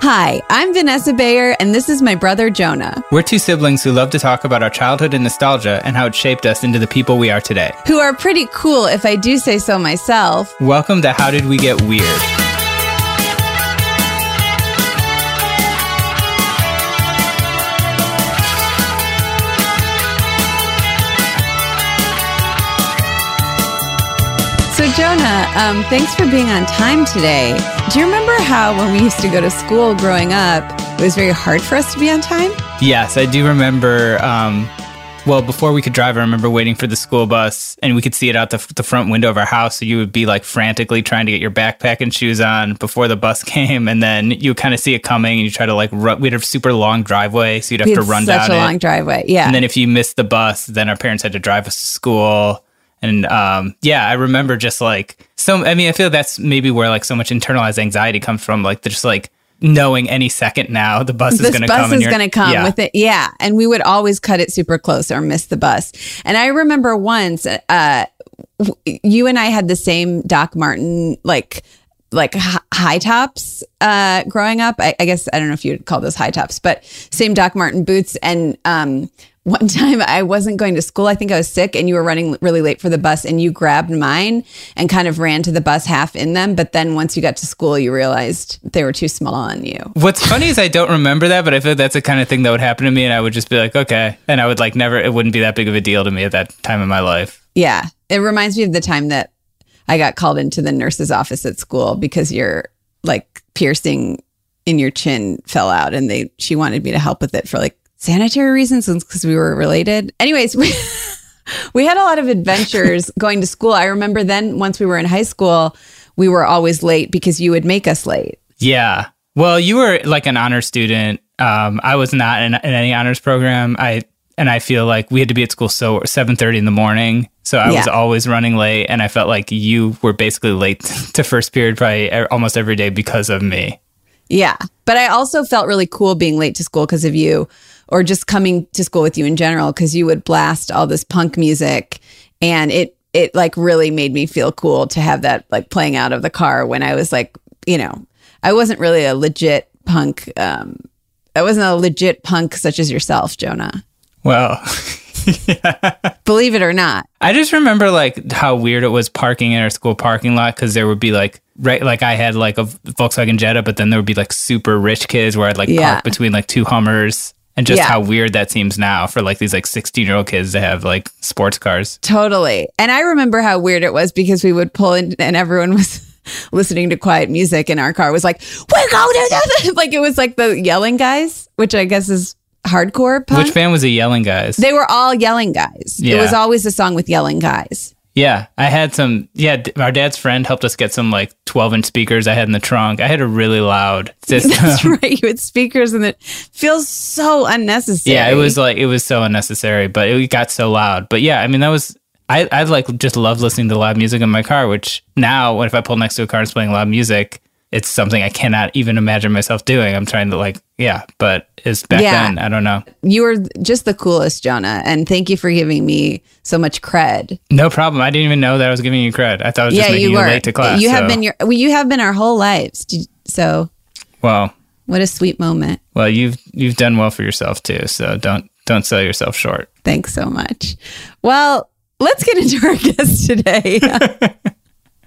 Hi, I'm Vanessa Bayer, and this is my brother Jonah, We're two siblings who love to talk about our childhood and nostalgia and how it shaped us into the people we are today. who are pretty cool if I do say so myself. Welcome to How Did We Get Weird? Um, thanks for being on time today. Do you remember how when we used to go to school growing up, it was very hard for us to be on time? Yes, I do remember. Um, well, before we could drive, I remember waiting for the school bus, and we could see it out the, the front window of our house. So you would be like frantically trying to get your backpack and shoes on before the bus came, and then you kind of see it coming, and you try to like run. We had a super long driveway, so you'd have to run such down a it. long driveway. Yeah. And then if you missed the bus, then our parents had to drive us to school. And um, yeah, I remember just like so. I mean, I feel that's maybe where like so much internalized anxiety comes from, like just like knowing any second now the bus is going to bus come. and is going to come yeah. with it. Yeah. And we would always cut it super close or miss the bus. And I remember once, uh, you and I had the same Doc Martin, like, like hi- high tops uh growing up I, I guess i don't know if you'd call those high tops but same doc martin boots and um one time i wasn't going to school i think i was sick and you were running really late for the bus and you grabbed mine and kind of ran to the bus half in them but then once you got to school you realized they were too small on you What's funny is I don't remember that, but I feel that's the kind of thing that would happen to me, and I would just be like, okay, and I would like never. It wouldn't be that big of a deal to me at that time in my life. Yeah. It reminds me of the time that I got called into the nurse's office at school because your like piercing in your chin fell out and they she wanted me to help with it for like sanitary reasons because we were related. Anyways, we we had a lot of adventures going to school. I remember then once we were in high school, we were always late because you would make us late. Yeah. Well, you were like an honor student. Um, I was not in, in any honors program. I and I feel like we had to be at school so seven thirty in the morning. So I was always running late, and I felt like you were basically late to first period probably almost every day because of me. Yeah. But I also felt really cool being late to school because of you or just coming to school with you in general because you would blast all this punk music and it it like really made me feel cool to have that like playing out of the car when I was like, you know, I wasn't really a legit punk. Um, I wasn't a legit punk such as yourself, Jonah. Well, Believe it or not. I just remember like how weird it was parking in our school parking lot because there would be like right like I had like a Volkswagen Jetta, but then there would be like super rich kids where I'd like Yeah. park between like two Hummers. And just Yeah. how weird that seems now for like these like 16 year old kids to have like sports cars. Totally. And I remember how weird it was because we would pull in and everyone was listening to quiet music in our car was like, we're going to. Like it was like the yelling guys, which I guess is hardcore punk. Which band was the yelling guys? they were all yelling guys. It was always a song with yelling guys. Yeah, I had some. Yeah, our dad's friend helped us get some like 12 inch speakers I had in the trunk. I had a really loud system. That's right. You had speakers and it feels so unnecessary. yeah, it was like it was so unnecessary, but it got so loud. But yeah, I mean that was I I like just love listening to loud music in my car. Which now, what if I pull next to a car and it's playing loud music, it's something I cannot even imagine myself doing. I'm trying to like yeah, but it's back Yeah. then. I don't know. You were just the coolest, Jonah. And thank you for giving me so much cred. No problem. I didn't even know that I was giving you cred. I thought I was just yeah, making you you, were. late to class. you have been your well, you have been our whole lives. So well. what a sweet moment. Well, you've you've done well for yourself too. So don't don't sell yourself short. Thanks so much. Well, let's get into our guest today.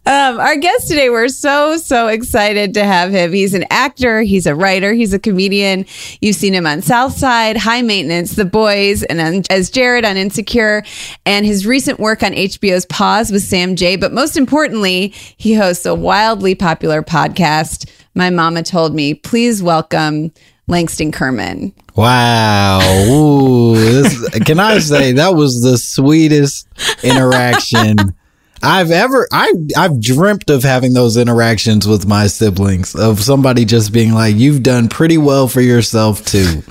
um, our guest today, we're so, so excited to have him. He's an actor, he's a writer, he's a comedian. You've seen him on Southside, High Maintenance, The Boys, and on, as Jared on Insecure, and his recent work on HBO's Pause with Sam Jay. But most importantly, he hosts a wildly popular podcast. My mama told me, please welcome Langston Kerman. Wow. Ooh, this, can I say that was the sweetest interaction I've ever I I've dreamt of having those interactions with my siblings of somebody just being like you've done pretty well for yourself too.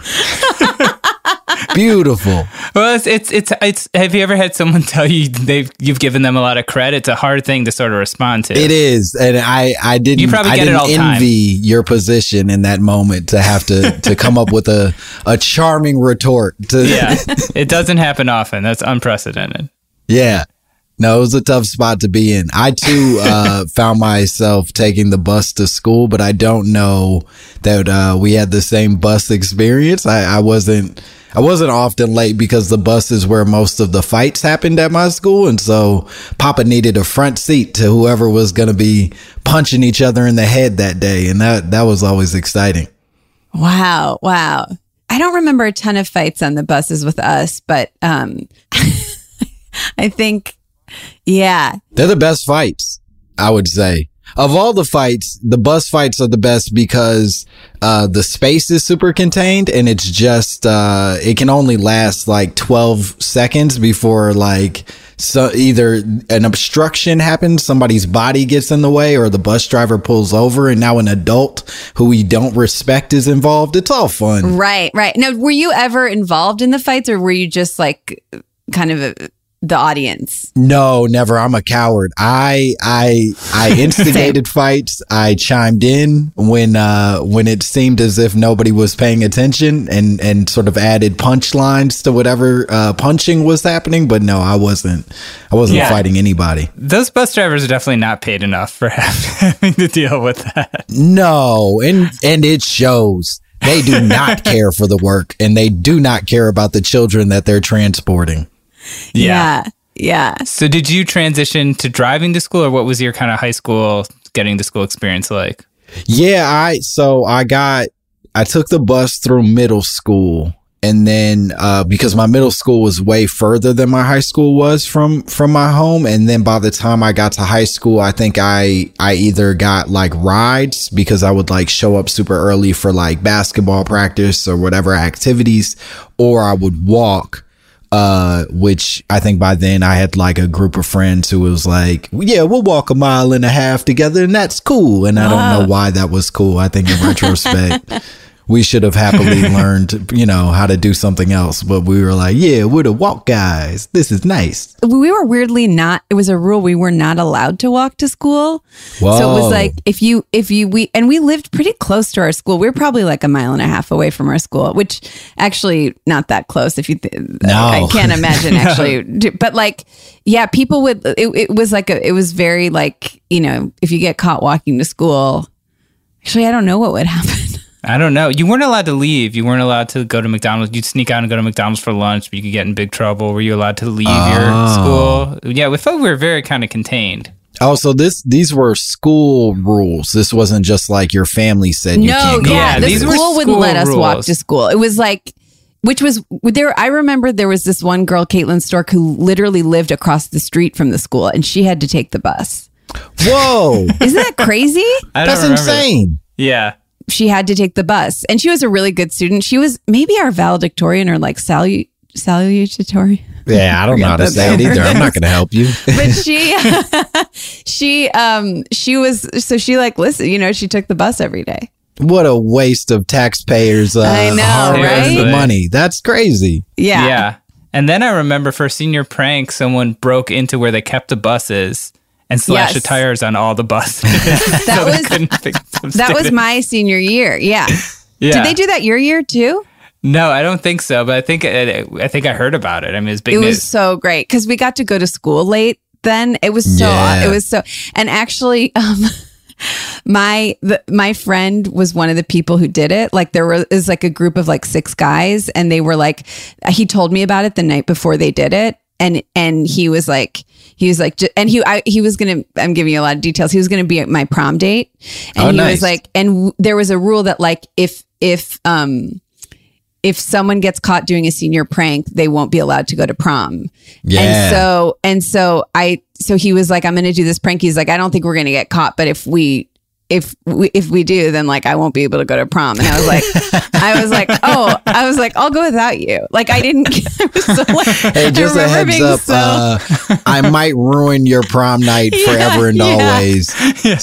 Beautiful. Well, it's, it's it's it's. Have you ever had someone tell you they've you've given them a lot of credit? It's a hard thing to sort of respond to. It is, and I I didn't You probably I get it didn't all the time. envy your position in that moment to have to to come up with a a charming retort. To, Yeah, it doesn't happen often. That's unprecedented. Yeah. No, it was a tough spot to be in. I too uh, found myself taking the bus to school, but I don't know that uh, we had the same bus experience. I, I wasn't. I wasn't often late because the bus is where most of the fights happened at my school, and so Papa needed a front seat to whoever was going to be punching each other in the head that day, and that that was always exciting. Wow, wow. I don't remember a ton of fights on the buses with us, but um I think yeah. They're the best fights, I would say. Of all the fights, the bus fights are the best because uh, the space is super contained and it's just uh, it can only last like 12 seconds before like so either an obstruction happens, somebody's body gets in the way, or the bus driver pulls over, and now an adult who we don't respect is involved. It's all fun. Right, right. Now, were you ever involved in the fights or were you just like kind of a, the audience? No, never. I'm a coward. I I I instigated fights. I chimed in when uh when it seemed as if nobody was paying attention and and sort of added punchlines to whatever uh punching was happening, but no, I wasn't I wasn't Yeah. fighting anybody. Those bus drivers are definitely not paid enough for having to deal with that. No, and and it shows. They do not care for the work and they do not care about the children that they're transporting. Yeah. Yeah. So, did you transition to driving to school, or what was your kind of high school getting to school experience like? Yeah, I so I got I took the bus through middle school and then uh because my middle school was way further than my high school was from from my home and then by the time I got to high school I think I I either got like rides because I would like show up super early for like basketball practice or whatever activities or I would walk uh, which I think by then I had like a group of friends who was like, yeah, we'll walk a mile and a half together and that's cool. And I don't know why that was cool. I think in retrospect, we should have happily learned, you know, how to do something else. But we were like, yeah, we're the walk guys. This is nice. We were weirdly not it was a rule we were not allowed to walk to school. So it was like if you if you we and we lived pretty close to our school. We were probably like a mile and a half away from our school, which actually not that close if you th- No. I can't imagine actually. But like yeah, people would it, it was like a it was very like, you know, if you get caught walking to school, Actually, I don't know what would happen. I don't know. You weren't allowed to leave. You weren't allowed to go to McDonald's. You'd sneak out and go to McDonald's for lunch, but you could get in big trouble. Were you allowed to leave Oh. your school? Yeah, we felt we were very kind of contained. Oh, so this these were school rules. This wasn't just like your family said you no, can't go. yeah, Yeah, the these were school wouldn't school let us walk to school. It was like, which was there. I remember there was this one girl, Caitlin Stork, who literally lived across the street from the school, and she had to take the bus. Whoa, Isn't that crazy? I don't that's remember. insane. Yeah. She had to take the bus, and she was a really good student. She was maybe our valedictorian or like salu- salutatory. Yeah, I don't know how to say it either. I'm not going to help you. but she she um she was so she like listen you know she took the bus every day what a waste of taxpayers' uh, I know, hard-earned right? money. That's crazy. yeah Yeah. And then I remember for senior prank, someone broke into where they kept the buses and slashed the tires on all the buses. that so was couldn't pick some that was my senior year yeah. Yeah. did they do that your year too No, I don't think so. But I think I think I heard about it. I mean, it was big it news. was so great because we got to go to school late then it was so Yeah. it was so and actually um my the, my friend was one of the people who did it like there was is like a group of like six guys and they were like he told me about it the night before they did it and and he was like he was like and he I, he was gonna i'm giving you a lot of details he was gonna be at my prom date and Oh, he nice. was like and w- there was a rule that like if if um if someone gets caught doing a senior prank, they won't be allowed to go to prom. Yeah. And so and so I so he was like, I'm gonna do this prank. He's like, I don't think we're gonna get caught, but if we if we if we do, then like I won't be able to go to prom. And I was like, I was like, oh, I was like, I'll go without you. Like I didn't. I was so like, Hey, just a heads up. so- uh, I might ruin your prom night forever and yeah. always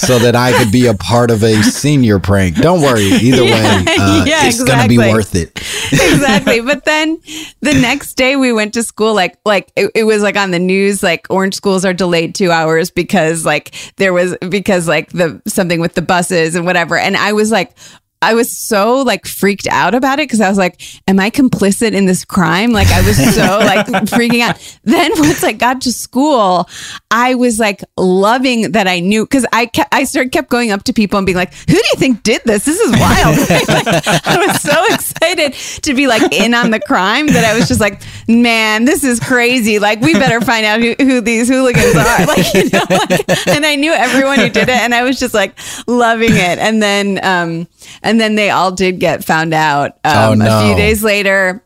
so that I could be a part of a senior prank. Don't worry. Either way, uh, Yeah, it's going to be worth it. exactly. But then the next day we went to school, like like it, it was like on the news, like orange schools are delayed two hours because like there was because like the something with the buses and whatever. And I was like I was so like freaked out about it because I was like, am I complicit in this crime? Like I was so like freaking out. Then once I got to school, I was like loving that I knew because I kept, I started kept going up to people and being like, who do you think did this? This is wild. Like, I was so excited to be like in on the crime that I was just like, man, this is crazy. Like we better find out who, who these hooligans are. Like, you know, like, and I knew everyone who did it and I was just like loving it. And then, um, and then they all did get found out Oh, um, a few days later.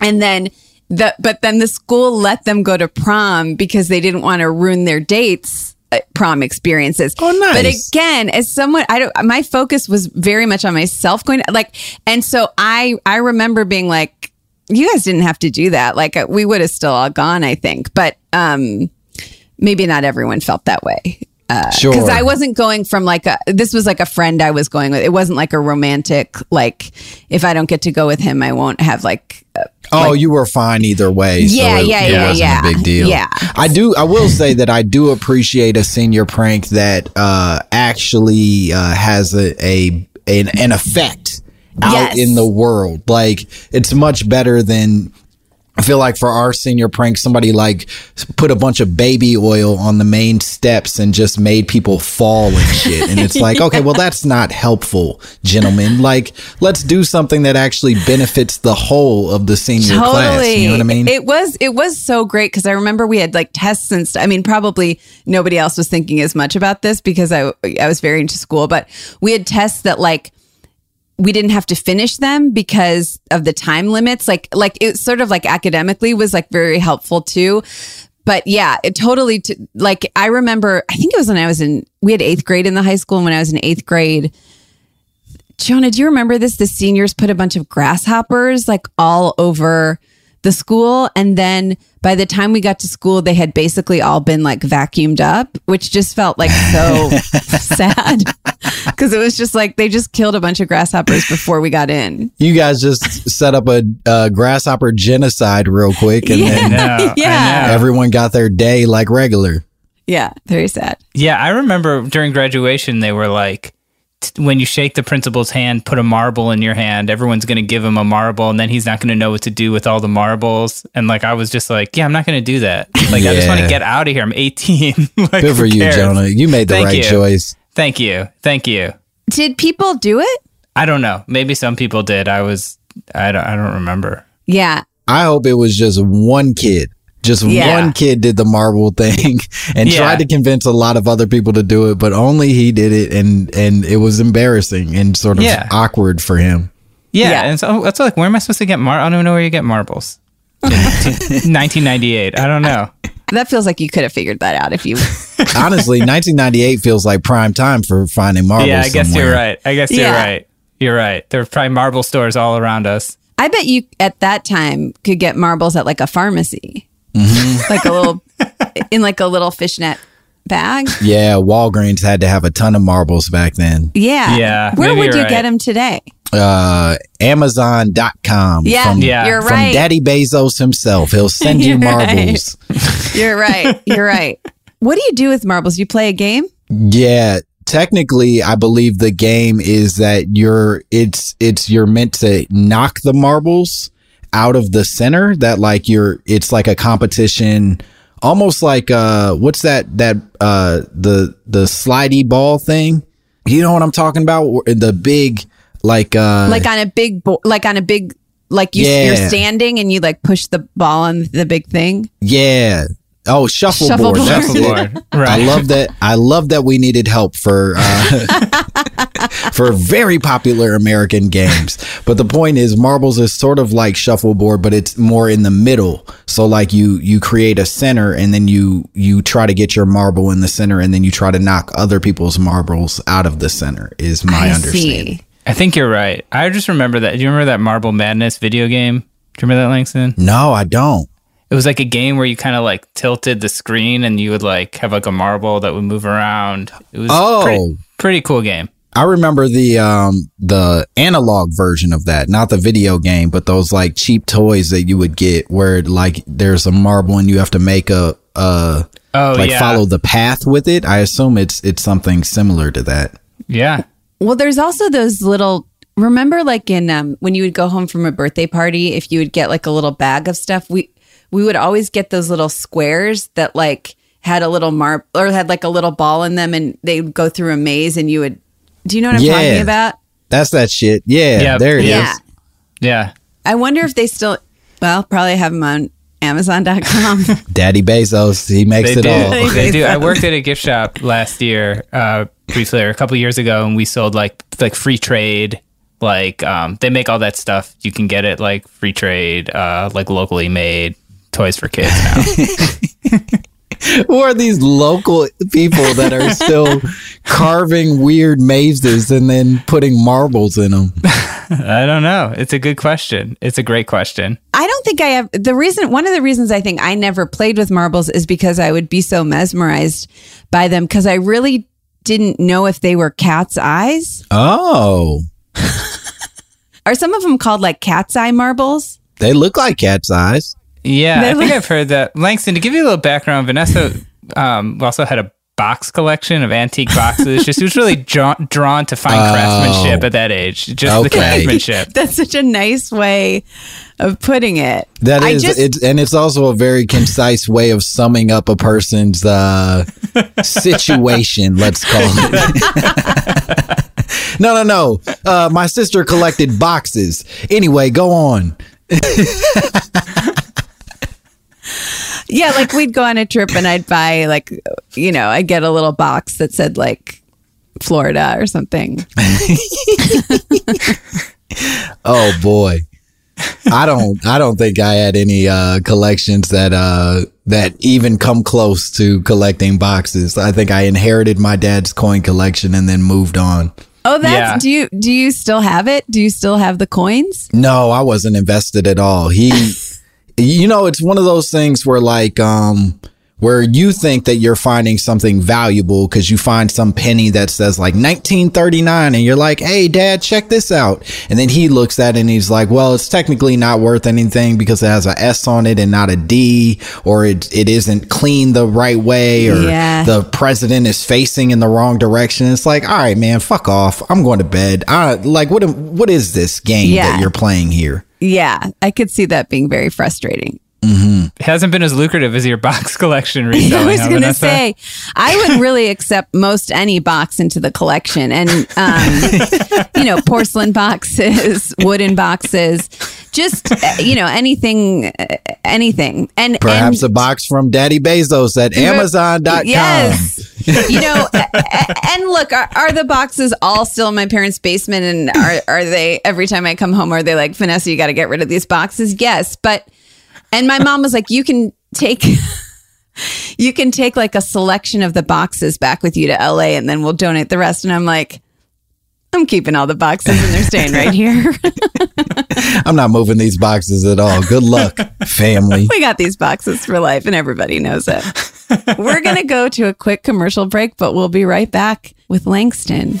And then the, but then the school let them go to prom because they didn't want to ruin their dates. uh, Prom experiences. Oh, nice. But again, as someone, I don't. My focus was very much on myself going to, like, and so I, I remember being like, you guys didn't have to do that. Like, uh, we would have still all gone, I think. But um, maybe not everyone felt that way Sure. because I wasn't going from like a this was like a friend I was going with. It wasn't like a romantic like if I don't get to go with him, I won't have like. Uh, Oh, you were fine either way. Yeah, so it, yeah, it yeah, wasn't yeah. a big deal. Yeah. I do. I will say that I do appreciate a senior prank that uh, actually uh, has a, a an, an effect out Yes. in the world. Like it's much better than. I feel like for our senior prank, somebody like put a bunch of baby oil on the main steps and just made people fall and shit. And it's like, okay, well, that's not helpful, gentlemen. Like, let's do something that actually benefits the whole of the senior class. You know what I mean? It was it was so great because I remember we had like tests and stuff. I mean, probably nobody else was thinking as much about this because I I was very into school, but we had tests that like we didn't have to finish them because of the time limits. Like like it sort of like academically was like very helpful too. But yeah, it totally t- like I remember. I think it was when I was in. We had eighth grade in the high school, and when I was in eighth grade, Jonah, do you remember this? The seniors put a bunch of grasshoppers like all over the school. And then by the time we got to school, they had basically all been like vacuumed up, which just felt like so sad. Cause it was just like they just killed a bunch of grasshoppers before we got in. you guys just set up a uh, grasshopper genocide real quick, and then No, Yeah. everyone got their day like regular. Yeah, very sad. Yeah, I remember during graduation they were like, t- when you shake the principal's hand, put a marble in your hand. Everyone's going to give him a marble, and then he's not going to know what to do with all the marbles. And like, I was just like, yeah, I'm not going to do that. Like, I just want to get out of here. I'm 18. like, Good for you, cares? Jonah. You made the Thank right you. choice. Thank you, thank you. Did people do it? I don't know. Maybe some people did. I was. I don't. I don't remember. Yeah. I hope it was just one kid. Just Yeah. one kid did the marble thing and Yeah. tried to convince a lot of other people to do it, but only he did it, and and it was embarrassing and sort of Yeah. awkward for him. Yeah, Yeah. and so oh, that's like, where am I supposed to get mar? I don't even know where you get marbles. 1998. I don't know. That feels like you could have figured that out if you. Honestly, 1998 feels like prime time for finding marbles. yeah, I guess you're right. I guess you're Yeah. right. You're right. There are probably marble stores all around us. I bet you at that time could get marbles at like a pharmacy, Mm-hmm. like a little, in like a little fishnet bag. Yeah, Walgreens had to have a ton of marbles back then. Yeah. Yeah, Where would you're right. get them today? Uh, Amazon.com. Yeah, From, Yeah. you're right. from right. Daddy Bezos himself. He'll send you You're right. marbles. You're right. You're right. What do you do with marbles? You play a game? Yeah, technically, I believe the game is that you're it's it's you're meant to knock the marbles out of the center. That like you're it's like a competition, almost like uh what's that that uh the the slidey ball thing. You know what I'm talking about? The big like uh Like on a big, bo- like on a big, like you, Yeah. you're standing and you like push the ball on the big thing. yeah. Oh, shuffleboard. Shuffleboard. That's it. Shuffleboard. I love that. I love that we needed help for uh, for very popular American games. But the point is, marbles is sort of like shuffleboard, but it's more in the middle. So like you you create a center, and then you you try to get your marble in the center, and then you try to knock other people's marbles out of the center. Is my I understanding. see. I think you're right. I just remember that. Do you remember that Marble Madness video game? Do you remember that, Langston? No, I don't. It was like a game where you kind of like tilted the screen and you would like have like a marble that would move around. It was Oh. pretty, pretty cool game. I remember the um the analog version of that, not the video game, but those like cheap toys that you would get where like there's a marble and you have to make a uh Oh like yeah, follow the path with it. I assume it's it's something similar to that. yeah. Well, there's also those little. Remember, like in um, when you would go home from a birthday party, if you would get like a little bag of stuff, we we would always get those little squares that like had a little marble or had like a little ball in them, and they would go through a maze, and you would. Do you know what I'm Yeah. talking about? That's that shit. Yeah, Yep. there it is. Yeah. Yeah. I wonder if they still. Well, probably have them on Amazon.com. Daddy Bezos, he makes They it do. all. They do. I worked at a gift shop last year, uh, briefly, or a couple years ago, and we sold like like free trade. Like um, they make all that stuff. You can get it like free trade, uh, like locally made toys for kids now. Who are these local people that are still carving weird mazes and then putting marbles in them? I don't know. It's a good question. It's a great question. I don't think I have the reason. One of the reasons I think I never played with marbles is because I would be so mesmerized by them because I really didn't know if they were cat's eyes. Oh, Are some of them called like cat's eye marbles? they look like cat's eyes. Yeah, They I think look- I've heard that. Langston, to give you a little background, Vanessa um, also had a box collection of antique boxes. Just she was really drawn, drawn to fine Oh. craftsmanship at that age. Just the craftsmanship. That's such a nice way of putting it. That I is, just- it's, and it's also a very concise way of summing up a person's uh, situation. Let's call it. no, no, no. Uh, my sister collected boxes. Anyway, go on. Yeah, like we'd go on a trip and I'd buy like you know I'd get a little box that said like Florida or something. Oh boy. I don't I don't think I had any uh collections that uh that even come close to collecting boxes. I think I inherited my dad's coin collection and then moved on. Oh, that's Yeah. do you do you still have it? Do you still have the coins? No, I wasn't invested at all. He you know, it's one of those things where like um where you think that you're finding something valuable because you find some penny that says like 1939 and you're like, hey, dad, check this out. And then he looks at it and he's like, well, it's technically not worth anything because it has a S on it and not a D, or it, it isn't clean the right way, or Yeah. the president is facing in the wrong direction. It's like, all right, man, fuck off. I'm going to bed. I, like, what, what is this game Yeah. that you're playing here? Yeah, I could see that being very frustrating. It hasn't been as lucrative as your box collection I was going to say, I would really accept most any box into the collection, and um, you know, porcelain boxes, wooden boxes, just uh, you know, anything, uh, anything, and Perhaps and, a box from Daddy Bezos at Amazon.com. Yes. you know, and look, are, are the boxes all still in my parents' basement? And are, are they, every time I come home, are they like, Vanessa, you got to get rid of these boxes? Yes. But, and my mom was like, you can take, you can take like a selection of the boxes back with you to LA and then we'll donate the rest. And I'm like, I'm keeping all the boxes and they're staying right here. I'm not moving these boxes at all. Good luck, family. we got these boxes for life and everybody knows it. We're going to go to a quick commercial break, but we'll be right back with Langston.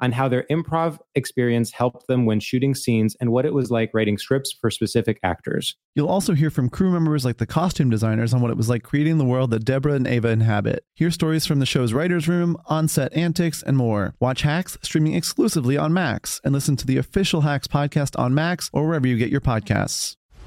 on how their improv experience helped them when shooting scenes and what it was like writing scripts for specific actors. You'll also hear from crew members like the costume designers on what it was like creating the world that Deborah and Ava inhabit. Hear stories from the show's writer's room, on set antics, and more. Watch Hacks streaming exclusively on Max and listen to the official Hacks podcast on Max or wherever you get your podcasts.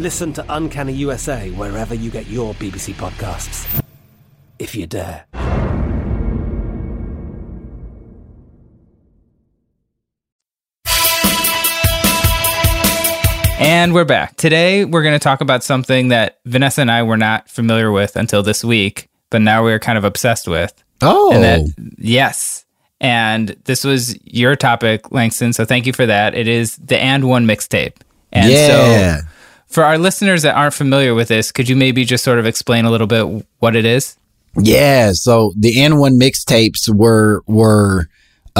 Listen to Uncanny USA wherever you get your BBC podcasts, if you dare. And we're back. Today, we're going to talk about something that Vanessa and I were not familiar with until this week, but now we're kind of obsessed with. Oh, And that, yes. And this was your topic, Langston. So thank you for that. It is the AND1 mixtape. And yeah. so, for our listeners that aren't familiar with this, could you maybe just sort of explain a little bit what it is? Yeah, so the AND1 mixtapes were were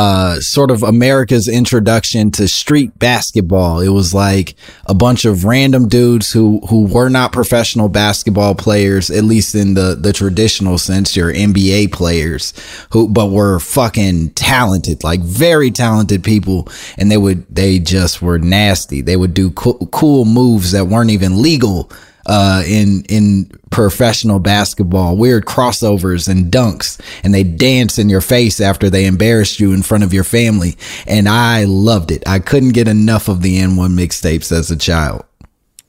uh, sort of America's introduction to street basketball. It was like a bunch of random dudes who, who were not professional basketball players, at least in the, the traditional sense, your NBA players who, but were fucking talented, like very talented people. And they would, they just were nasty. They would do co- cool moves that weren't even legal uh, in in professional basketball, weird crossovers and dunks, and they dance in your face after they embarrassed you in front of your family. And I loved it. I couldn't get enough of the AND1 mixtapes as a child.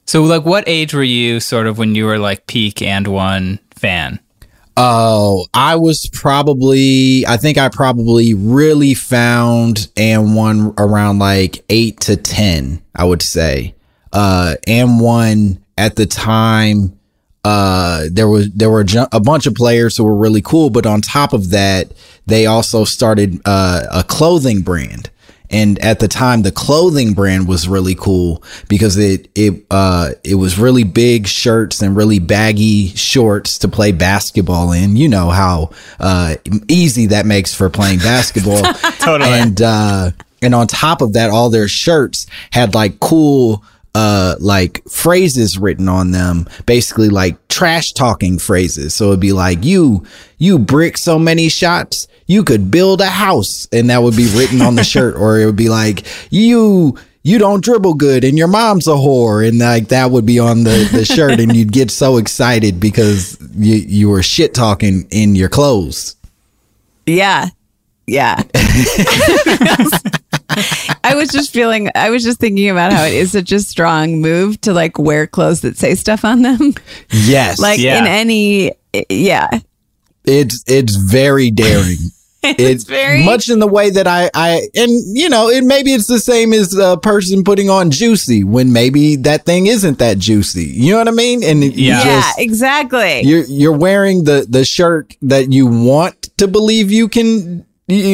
So, like, what age were you sort of when you were like peak AND1 fan? Oh, I was probably, I think I probably really found AND1 around like eight to 10, I would say. Uh, AND1 at the time, uh, there was there were a bunch of players who were really cool, but on top of that, they also started uh, a clothing brand. And at the time, the clothing brand was really cool because it it uh, it was really big shirts and really baggy shorts to play basketball in. You know how uh, easy that makes for playing basketball. totally. And uh, and on top of that, all their shirts had like cool uh like phrases written on them basically like trash talking phrases. So it'd be like you you brick so many shots you could build a house. And that would be written on the shirt. Or it would be like you you don't dribble good and your mom's a whore. And like that would be on the, the shirt. And you'd get so excited because you you were shit talking in your clothes. Yeah. Yeah I was just feeling, I was just thinking about how it is such a strong move to like wear clothes that say stuff on them. Yes. like Yeah. in any, yeah. it's it's very daring. It's very- much in the way that I I and you know it maybe it's the same as a person putting on juicy when maybe that thing isn't that juicy. You know what I mean? And Yeah. Yeah, just- exactly. you're you're wearing the the shirt that you want to believe you can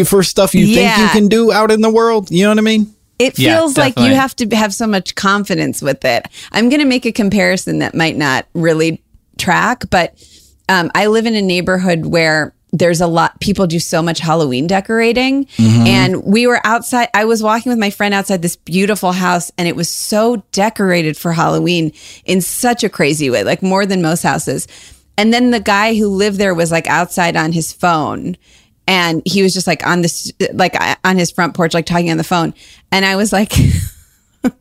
for stuff you think you can do out in the world. You know what I mean? It Yeah, feels like you have to have so much confidence with it. I'm going to make a comparison that might not really track, but um, I live in a neighborhood where there's a lot people do so much Halloween decorating and we were outside I was walking with my friend outside this beautiful house and it was so decorated for Halloween in such a crazy way like more than most houses and then the guy who lived there was like outside on his phone and he was just like on this like on his front porch like talking on the phone. And i was like i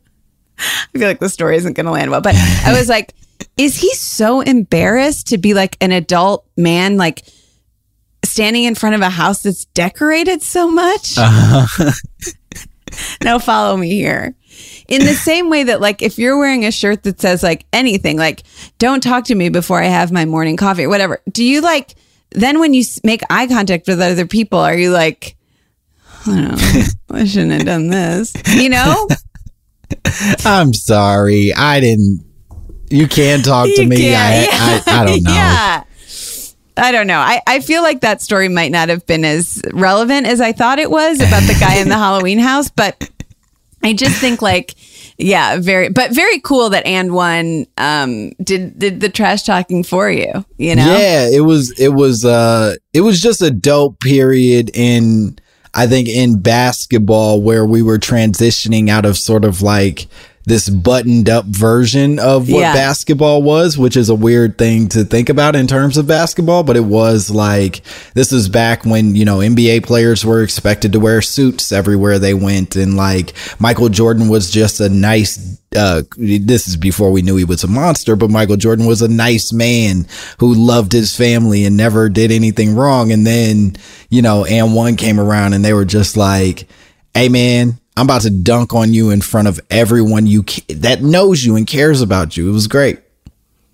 feel like the story isn't going to land well but i was like is he so embarrassed to be like an adult man like standing in front of a house that's decorated so much? Uh-huh. Now follow me here. In the same way that like if you're wearing a shirt that says like anything like don't talk to me before i have my morning coffee or whatever do you like then when you make eye contact with other people are you like i don't know i shouldn't have done this you know I'm sorry. I didn't you can talk to You me. I, I I don't know. yeah I don't know. I, I feel like that story might not have been as relevant as I thought it was about the guy in the Halloween house, but I just think like, yeah, very, but very cool that AND1 um did did the trash talking for you. You know, Yeah, it was it was uh it was just a dope period in I think in basketball where we were transitioning out of sort of like this buttoned up version of what Yeah. basketball was, which is a weird thing to think about in terms of basketball, but it was like this is back when, you know, NBA players were expected to wear suits everywhere they went and like Michael Jordan was just a nice uh this is before we knew he was a monster, but Michael Jordan was a nice man who loved his family and never did anything wrong and then, you know, AND1 came around and they were just like, "Hey man, I'm about to dunk on you in front of everyone you ca- that knows you and cares about you." It was great.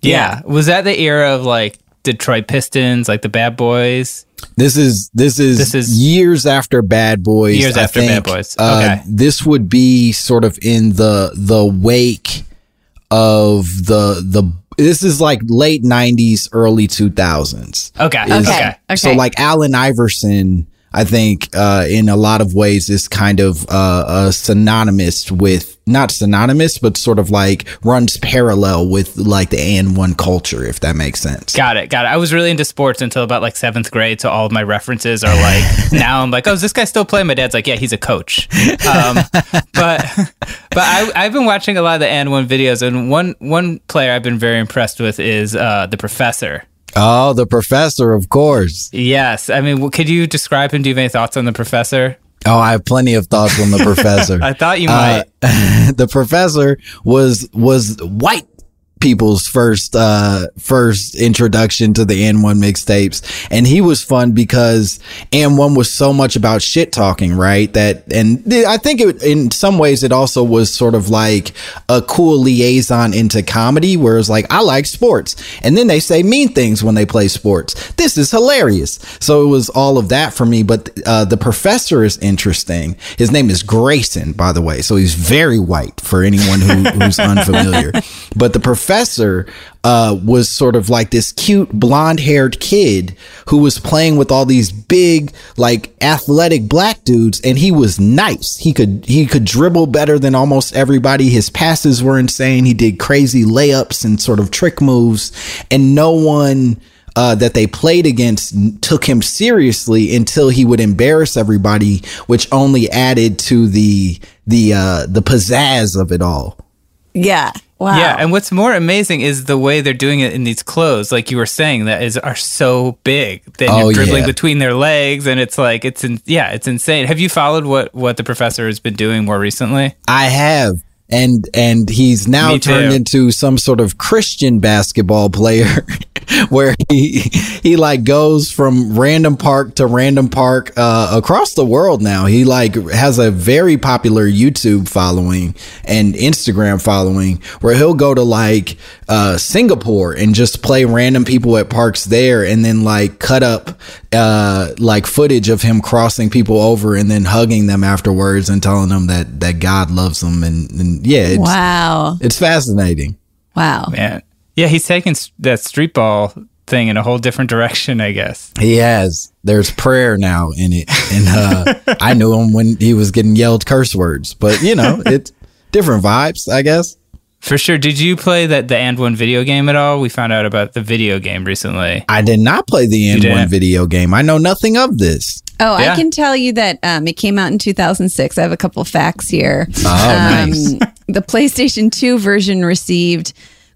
Yeah. Was that the era of like Detroit Pistons, like the Bad Boys? This is this is This is- years after Bad Boys. Years I after Bad Boys. Uh, Okay. this would be sort of in the the wake of the the. This is like late '90s, early 2000s. Okay. Is- okay. Okay. So like Allen Iverson I think uh, in a lot of ways is kind of uh, uh, synonymous with not synonymous, but sort of like runs parallel with like the AND1 culture, if that makes sense. Got it, got it. I was really into sports until about like seventh grade, so all of my references are like now I'm like, oh, is this guy still playing? My dad's like, yeah, he's a coach. Um, but but I, I've been watching a lot of the AND1 videos, and one one player I've been very impressed with is uh, the professor. Oh, the professor, of course. Yes. I mean, could you describe him? Do you have any thoughts on the professor? Oh, I have plenty of thoughts on the professor. I thought you might. Uh, the professor was was white people's first uh first introduction to the AND1 mixtapes. And he was fun because AND1 was so much about shit talking right? That and I think it, in some ways it also was sort of like a cool liaison into comedy where it's like I like sports. And then they say mean things when they play sports. This is hilarious. So it was all of that for me. But uh the professor is interesting. His name is Grayson by the way. So he's very white for anyone who, who's unfamiliar. But the professor professor uh, was sort of like this cute blonde haired kid who was playing with all these big like athletic black dudes and he was nice he could he could dribble better than almost everybody his passes were insane he did crazy layups and sort of trick moves and no one uh, that they played against took him seriously until he would embarrass everybody, which only added to the the uh, the pizzazz of it all. Yeah. Wow. Yeah, and what's more amazing is the way they're doing it in these clothes, like you were saying, that is are so big. that Oh, you're dribbling yeah. between their legs, and it's like it's in, yeah, it's insane. Have you followed what what the professor has been doing more recently? I have. And and he's now turned into some sort of Christian basketball player where he he like goes from random park to random park uh, across the world now. He like has a very popular YouTube following and Instagram following where he'll go to like uh, Singapore and just play random people at parks there and then like cut up uh, like footage of him crossing people over and then hugging them afterwards and telling them that that God loves them and, and yeah, it's, Wow. it's fascinating. Wow. Man, yeah, he's taking that street ball thing in a whole different direction, I guess. He has. There's prayer now in it, and uh, I knew him when he was getting yelled curse words. But you know, it's different vibes, I guess. For sure. Did you play that the AND1 video game at all? We found out about the video game recently. I did not play the AND1 video game. I know nothing of this. Oh, Yeah. I can tell you that um, it came out in 2006. I have a couple facts here. Oh, nice. the PlayStation 2 version received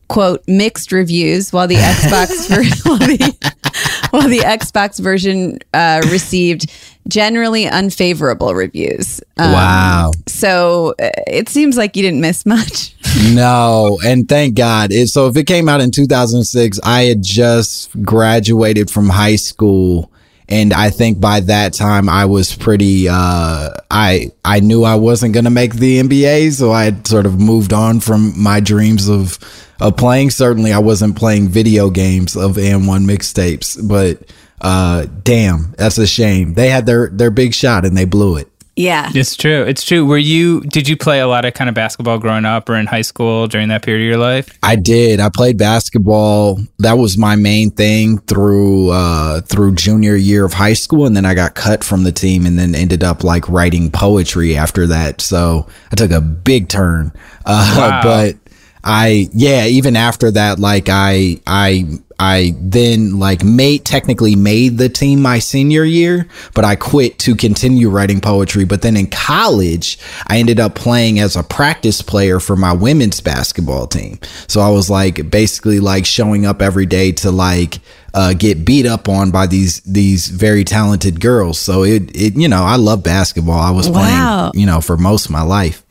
quote mixed reviews, while the Xbox ver- while, the, while the Xbox version uh, received generally unfavorable reviews. Um, wow. So uh, it seems like you didn't miss much. No, and thank God. It, so if it came out in 2006, I had just graduated from high school. And I think by that time I was pretty, uh, I, I knew I wasn't going to make the NBA. So I had sort of moved on from my dreams of, of playing. Certainly I wasn't playing video games of AND1 mixtapes, but, uh, damn, that's a shame. They had their, their big shot and they blew it. Yeah. It's true. It's true. Were you? Did you play a lot of kind of basketball growing up or in high school during that period of your life? I did. I played basketball. That was my main thing through uh through junior year of high school and then I got cut from the team and then ended up like writing poetry after that. So I took a big turn. Uh Wow. but I yeah, even after that like I I I then like made technically made the team my senior year, but I quit to continue writing poetry. But then in college, I ended up playing as a practice player for my women's basketball team. So I was like basically like showing up every day to like uh, get beat up on by these these very talented girls. So it it you know I love basketball. I was Wow. playing you know for most of my life.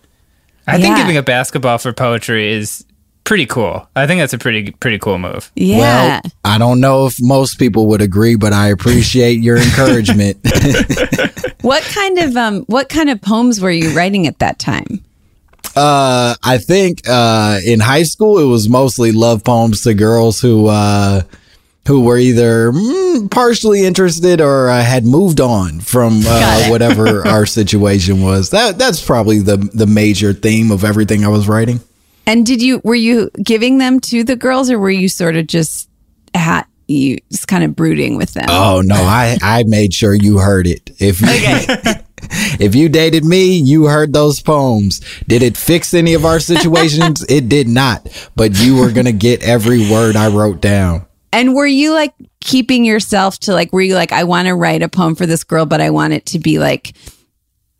I think giving up basketball for poetry is pretty cool. I think that's a pretty pretty cool move. Yeah. Well, I don't know if most people would agree, but I appreciate your encouragement. what kind of um what kind of poems were you writing at that time? uh, I think uh, in high school it was mostly love poems to girls who uh, who were either mm, partially interested or uh, had moved on from uh, whatever our situation was. That that's probably the the major theme of everything I was writing. And did you were you giving them to the girls or were you sort of just ha- you just kind of brooding with them. Oh no, I I made sure you heard it. If you if you dated me, you heard those poems. Did it fix any of our situations? it did not. But you were gonna get every word I wrote down. And were you like keeping yourself to like, were you like, I want to write a poem for this girl, but I want it to be like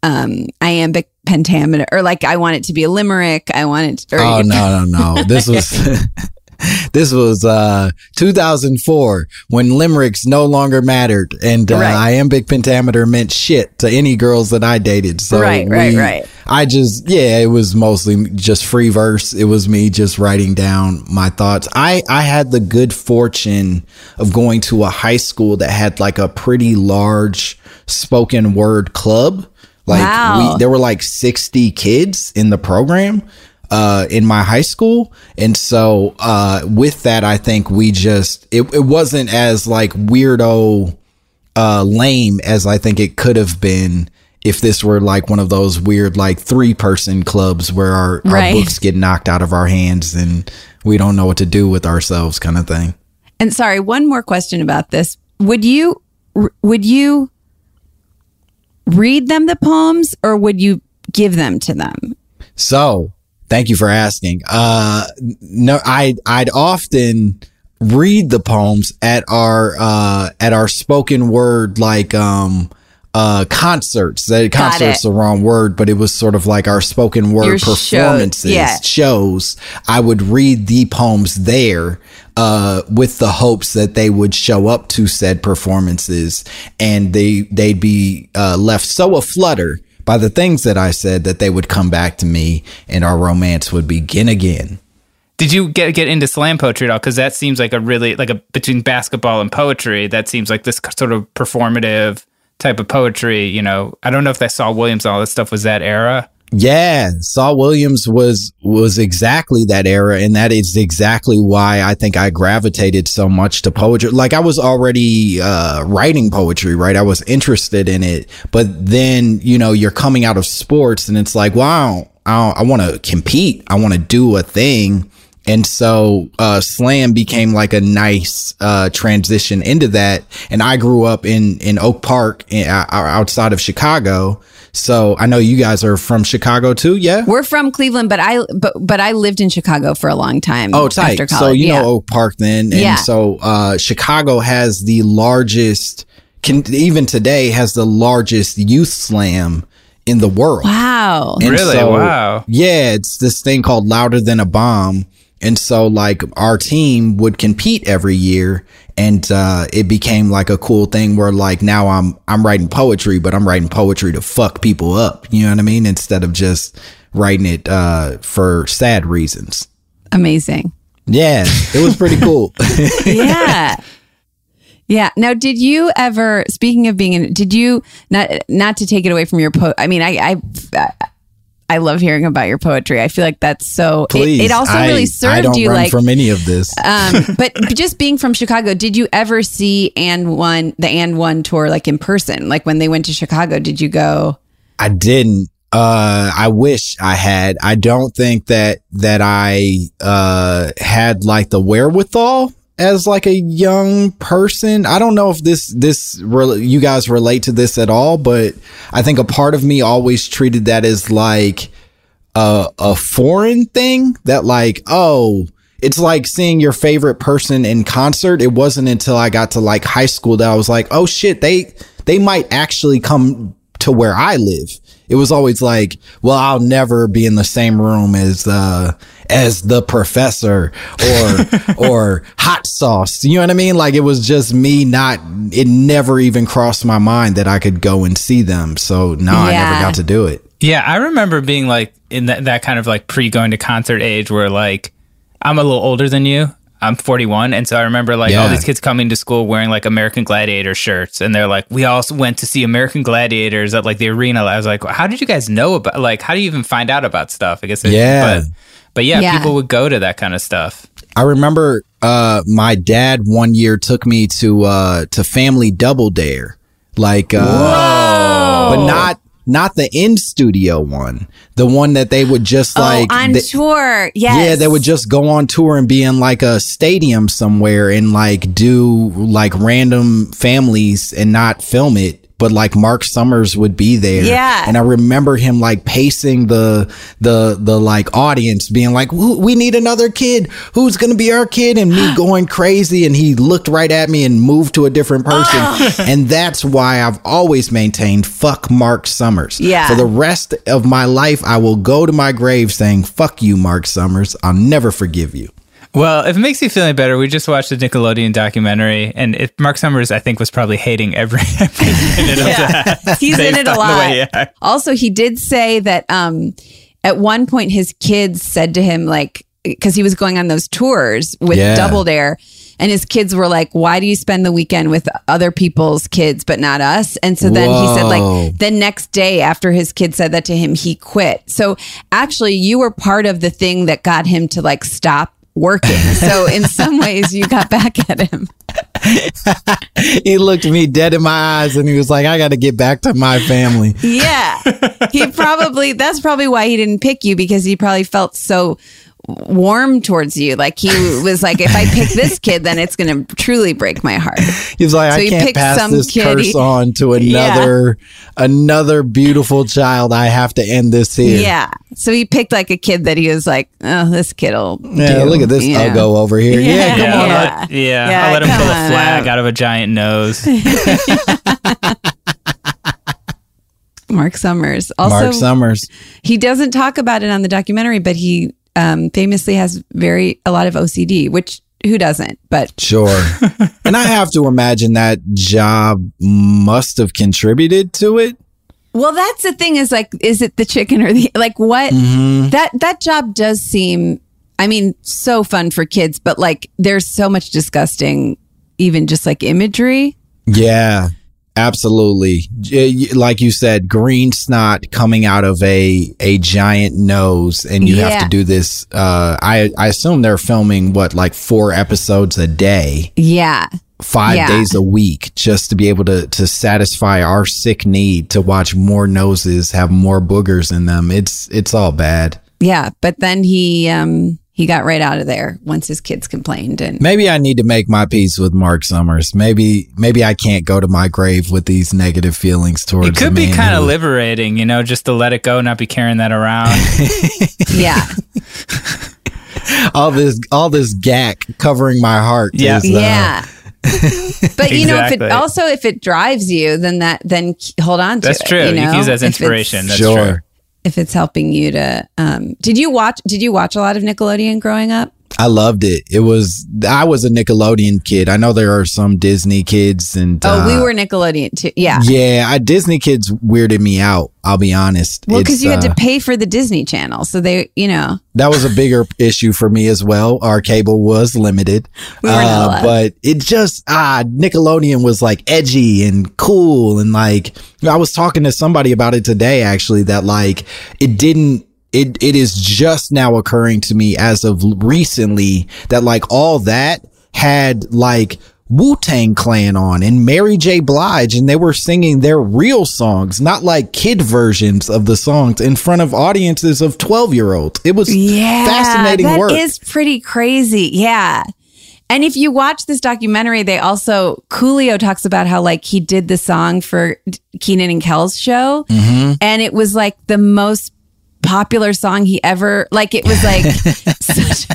um iambic pentameter or like I want it to be a limerick. I want it or Oh no, no, no. This was this was uh 2004 when limericks no longer mattered and uh, Right. iambic pentameter meant shit to any girls that I dated. So Right, right, we- right. I just yeah, it was mostly just free verse. It was me just writing down my thoughts. I I had the good fortune of going to a high school that had like a pretty large spoken word club. Like Wow. we there were like 60 kids in the program uh in my high school and so uh with that I think we just it, it wasn't as like weirdo uh lame as I think it could have been if this were like one of those weird like three person clubs where our, our books get knocked out of our hands and we don't know what to do with ourselves kind of thing. And sorry, one more question about this. Would you would you read them the poems or would you give them to them? So thank you for asking. Uh, no, I, I'd often read the poems at our, uh, at our spoken word, like, um, uh, concerts. That concerts the wrong word, but it was sort of like our spoken word Your show- performances, yeah. shows. I would read the poems there, uh, with the hopes that they would show up to said performances and they, they'd be, uh, left so aflutter by the things that I said that they would come back to me and our romance would begin again. Did you get get into slam poetry at all? Because that seems like a really like a between basketball and poetry. That seems like this sort of performative type of poetry. You know, I don't know if that Saul Williams and all this stuff was that era. Yeah, Saul Williams was was exactly that era, and that is exactly why I think I gravitated so much to poetry. Like I was already uh, writing poetry, right? I was interested in it, but then you know you're coming out of sports, and it's like, wow, I, I want to compete, I want to do a thing, and so uh, slam became like a nice uh, transition into that. And I grew up in in Oak Park, in, uh, outside of Chicago. So I know you guys are from Chicago too, yeah? We're from Cleveland, but I but but I lived in Chicago for a long time. Oh, tight. After So college. you yeah. know Oak Park then, and Yeah. so uh, Chicago has the largest. Can even today has the largest youth slam in the world. Wow. And Really? so, Wow. Yeah, it's this thing called Louder Than a Bomb. And so like our team would compete every year and uh it became like a cool thing where like now I'm I'm writing poetry, but I'm writing poetry to fuck people up. You know what I mean? Instead of just writing it uh for sad reasons. Amazing. Yeah, it was pretty cool. yeah. Yeah. Now, did you ever? Speaking of being in, did you not not to take it away from your po? I mean, I I I love hearing about your poetry. I feel like that's so. it- Please. it, also I- really I served don't you run like. from any of this. um, but just being from Chicago, did you ever see AND1 the AND1 tour like in person? Like when they went to Chicago, did you go? I didn't. Uh, I wish I had. I don't think that that I uh had like the wherewithal as like a young person. I don't know if this this you guys relate to this at all, but I think a part of me always treated that as like a a foreign thing that like oh it's like seeing your favorite person in concert it wasn't until i got to like high school that i was like oh shit they they might actually come to where i live it was always like well i'll never be in the same room as uh as the professor or or hot sauce you know what i mean like it was just me not it never even crossed my mind that i could go and see them so no i never got to do it Yeah, I remember being like in that, that kind of like pre going to concert age where like I'm a little older than you. I'm 41. And so I remember like all these kids coming to school wearing like American Gladiator shirts. And they're like, we all went to see American Gladiators at like the arena. I was like, how did you guys know about, like, how do you even find out about stuff? I guess. it- Yeah. But, but yeah, Yeah. people would go to that kind of stuff. I remember uh my dad one year took me to uh to family double dare. Like uh but not not the in studio one, the one that they would just like oh, on they- tour. Yes. Yeah, they would just go on tour and be in like a stadium somewhere and like do like random families and not film it. But like Mark Summers would be there. Yeah. And I remember him like pacing the, the, the like audience being like, we need another kid. Who's going to be our kid? And me going crazy. And he looked right at me and moved to a different oh. person. and that's why I've always maintained fuck Mark Summers. Yeah. For the rest of my life, I will go to my grave saying, fuck you, Mark Summers. I'll never forgive you. Well, if it makes you feel any better, we just watched the Nickelodeon documentary, and it, Mark Summers, I think, was probably hating every, every minute of that. He's in it a lot. he. Also, he did say that um, at one point his kids said to him, like, because he was going on those tours with Yeah. Double Dare, and his kids were like, "Why do you spend the weekend with other people's kids but not us?" And so then he said, like, the next day after his kid said that to him, he quit. So actually, you were part of the thing that got him to like stop working. So in some ways, you got back at him. He looked me dead in my eyes and he was like, I got to get back to my family. Yeah. He probably, that's probably why he didn't pick you because he probably felt so warm towards you. Like he was like, if I pick this kid, then it's going to truly break my heart. He was like, So I he can't picked pass some this kid curse he- on to another, another beautiful child. I have to end this here. Yeah. So he picked like a kid that he was like, oh, this kid'll. Yeah, do," look at this you know? uggo over here. Yeah, come on. Yeah. Art. Yeah, Yeah, I'll let him come pull a flag out. out of a giant nose. Mark Summers. Also, Mark Summers. he doesn't talk about it on the documentary, but he um, famously has very, a lot of OCD, which who doesn't? But Sure. and I have to imagine that job must have contributed to it. Well, that's the thing is like, is it the chicken or the like what Mm-hmm. that that job does seem I mean, so fun for kids, but like there's so much disgusting, even just like imagery. Yeah, absolutely. Like you said, green snot coming out of a a giant nose, and you have to do this. Uh, I I assume they're filming what like four episodes a day, Yeah. five Yeah. days a week, just to be able to to satisfy our sick need to watch more noses have more boogers in them. It's it's all bad. Yeah. But then he um he got right out of there once his kids complained and Maybe I need to make my peace with Mark Summers. Maybe maybe I can't go to my grave with these negative feelings towards. It could be kind of liberating, you know, just to let it go, not be carrying that around. yeah. all this all this gack covering my heart. Yeah. is, uh, yeah. But you know, if it also if it drives you, then that then hold on to That's it. true. You, You, know? can use that as inspiration. That's sure. true. If it's helping you to um did you watch did you watch a lot of nickelodeon growing up I loved it. It was I was a Nickelodeon kid. I know there are some Disney kids and oh we uh, were nickelodeon too yeah Yeah, I, Disney kids weirded me out. I'll be honest. well because you had uh, to pay for the disney channel so they you know that was a bigger issue for me as well. Our cable was limited, We were but it just ah Nickelodeon was like edgy and cool and like I was talking to somebody about it today actually that like it didn't. It it is just now occurring to me as of recently that like all that had like Wu Tang Clan on and Mary J. Blige, and they were singing their real songs, not like kid versions of the songs in front of audiences of 12 year olds. It was yeah fascinating that work. is pretty crazy yeah and if you watch this documentary they also coolio talks about how like he did the song for keenan and kel's show Mm-hmm. and it was like the most popular song he ever like it was like such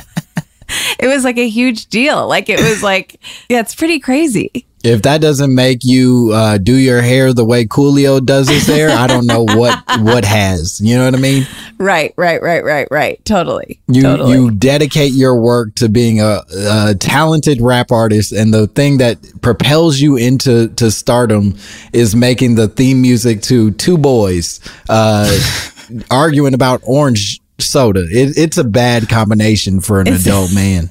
it was like a huge deal. Like it was like yeah it's pretty crazy. If that doesn't make you uh, do your hair the way Coolio does his hair, I don't know what what has. You know what I mean? right right right right right. Totally. You totally. you dedicate your work to being a, a talented rap artist, and the thing that propels you into to stardom is making the theme music to Two Boys. Uh, arguing about orange soda. It, it's a bad combination for an adult man.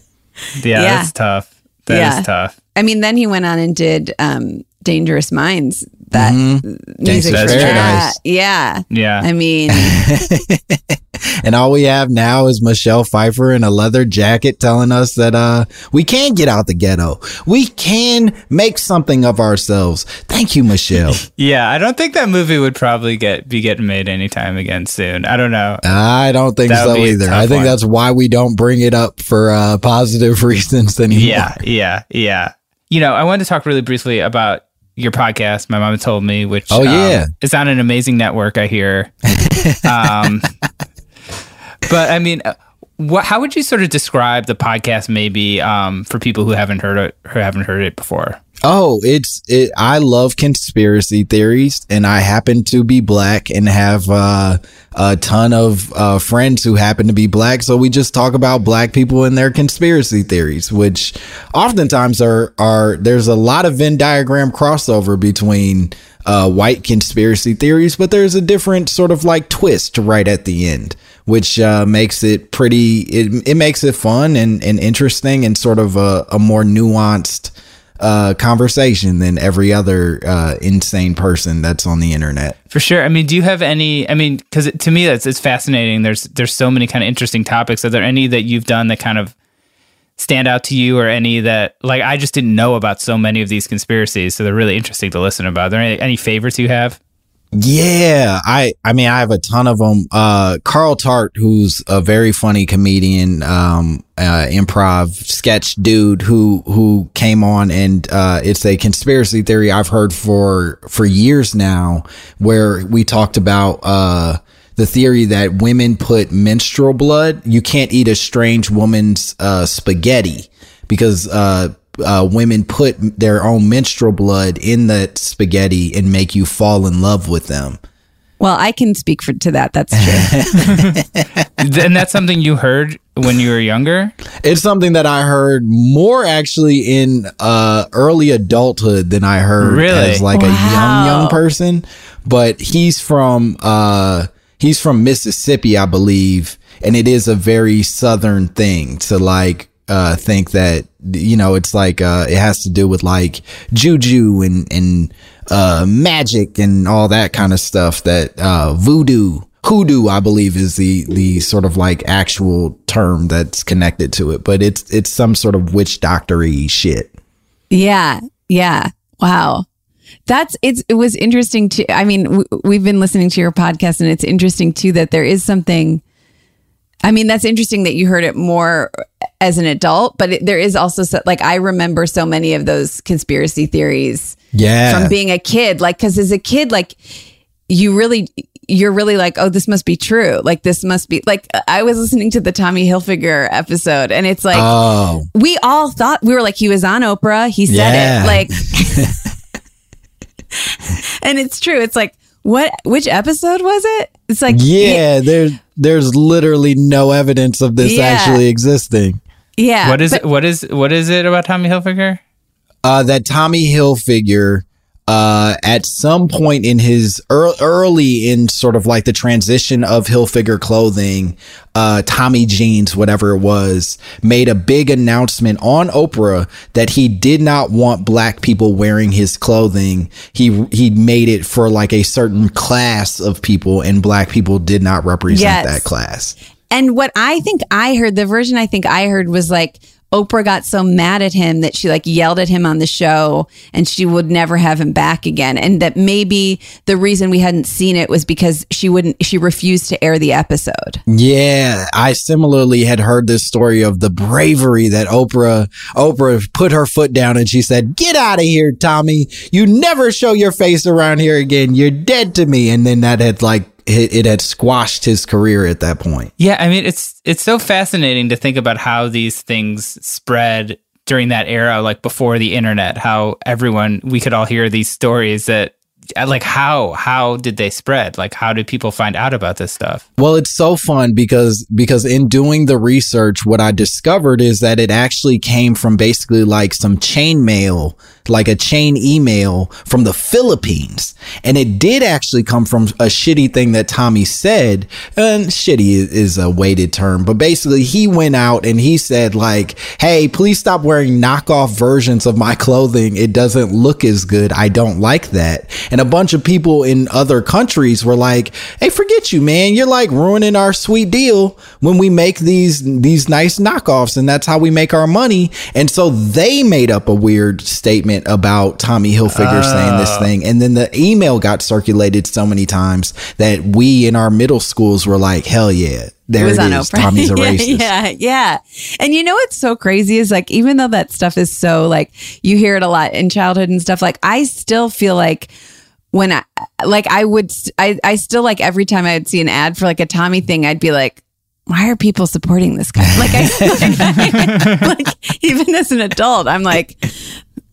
Yeah, Yeah. that's tough. That is Yeah. tough. I mean, then he went on and did um, Dangerous Minds that Mhm. music Gangsta's from that. Paradise. Yeah. Yeah. I mean, and all we have now is Michelle Pfeiffer in a leather jacket telling us that uh we can get out the ghetto. We can make something of ourselves. Thank you, Michelle. Yeah, I don't think that movie would probably get be getting made anytime again soon. I don't know. I don't think That so either. I think one. that's why we don't bring it up for uh positive reasons anymore. Yeah, yeah, yeah. You know, I wanted to talk really briefly about your podcast. My mom told me, which Oh, yeah. it's on an amazing network. I hear. um, but I mean, uh, what? How would you sort of describe the podcast, maybe um, for people who haven't heard it, who haven't heard it before? Oh, it's it. I love conspiracy theories, and I happen to be black and have uh, a ton of uh, friends who happen to be black. So we just talk about black people and their conspiracy theories, which oftentimes are are there's a lot of Venn diagram crossover between uh, white conspiracy theories, but there's a different sort of like twist right at the end. Which uh, makes it pretty. It, it makes it fun and, and interesting, and sort of a, a more nuanced uh, conversation than every other uh, insane person that's on the internet. For sure. I mean, do you have any? I mean, because to me, that's it's fascinating. There's there's so many kind of interesting topics. Are there any that you've done that kind of stand out to you, or any that like I just didn't know about so many of these conspiracies? So they're really interesting to listen about. Are there any, any favorites you have? Yeah, I I mean I have a ton of them. Uh, Carl Tart, who's a very funny comedian, um, uh, improv sketch dude who who came on and uh, it's a conspiracy theory I've heard for for years now, where we talked about uh the theory that women put menstrual blood. You can't eat a strange woman's uh, spaghetti because uh, uh, women put their own menstrual blood in that spaghetti and make you fall in love with them. well, I can speak for, to that. That's true. and that's something you heard when you were younger. It's something that I heard more actually in uh, early adulthood than I heard Really? as like a young young person. But he's from uh, he's from Mississippi, I believe, and it is a very southern thing to like uh, think that you know it's like uh, it has to do with like juju and and uh, magic and all that kind of stuff. That uh, voodoo. Hoodoo, I believe, is the the sort of like actual term that's connected to it, but it's it's some sort of witch doctory shit. Yeah. Yeah. Wow. That's it's it was interesting to I mean w- we've been listening to your podcast and it's interesting too that there is something I mean that's interesting that you heard it more as an adult but it, there is also so, like I remember so many of those conspiracy theories Yeah, from being a kid like cuz as a kid like you really you're really like oh this must be true like this must be like I was listening to the Tommy Hilfiger episode and it's like oh, we all thought we were like he was on Oprah. He said Yeah. it like, and it's true. It's like what? Which episode was it? It's like yeah. There's there's literally no evidence of this Yeah. actually existing. Yeah. What is but- it? What is what is it about Tommy Hilfiger? uh, that Tommy Hilfiger uh, at some point in his ear early in sort of like the transition of Hilfiger clothing, uh, Tommy Jeans, whatever it was, made a big announcement on Oprah that he did not want black people wearing his clothing. He he made it for like a certain class of people, and black people did not represent Yes. that class. And what I think I heard, the version I think I heard was like Oprah got so mad at him that she like yelled at him on the show and she would never have him back again. And that maybe the reason we hadn't seen it was because she wouldn't, she refused to air the episode. Yeah, I similarly had heard this story of the bravery that Oprah Oprah put her foot down and she said, "Get out of here, Tommy. You never show your face around here again. You're dead to me." And then that had like it, it had squashed his career at that point. Yeah, I mean it's it's so fascinating to think about how these things spread during that era, like before the internet. How everyone we could all hear these stories that, uh, like how how did they spread? Like how did people find out about this stuff? Well, it's so fun because because in doing the research, what I discovered is that it actually came from basically like some chain mail, like a chain email from the Philippines, and it did actually come from a shitty thing that Tommy said. And shitty is, a weighted term, but basically he went out and he said like, "Hey, please stop wearing knockoff versions of my clothing. It doesn't look as good. I don't like that." And a bunch of people in other countries were like, "Hey, forget you, man. You're like ruining our sweet deal when we make these these nice knockoffs and that's how we make our money." And so they made up a weird statement about Tommy Hilfiger saying this uh. thing. And then the email got circulated so many times that we in our middle schools were like, "Hell yeah." There it, it is. Oprah. Tommy's a racist. yeah, yeah, yeah. And you know what's so crazy is like, even though that stuff is so like, you hear it a lot in childhood and stuff, like, I still feel like when I, like, I would, I, I still like every time I would see an ad for like a Tommy thing, I'd be like, why are people supporting this guy? Like, I, like, like, even as an adult, I'm like,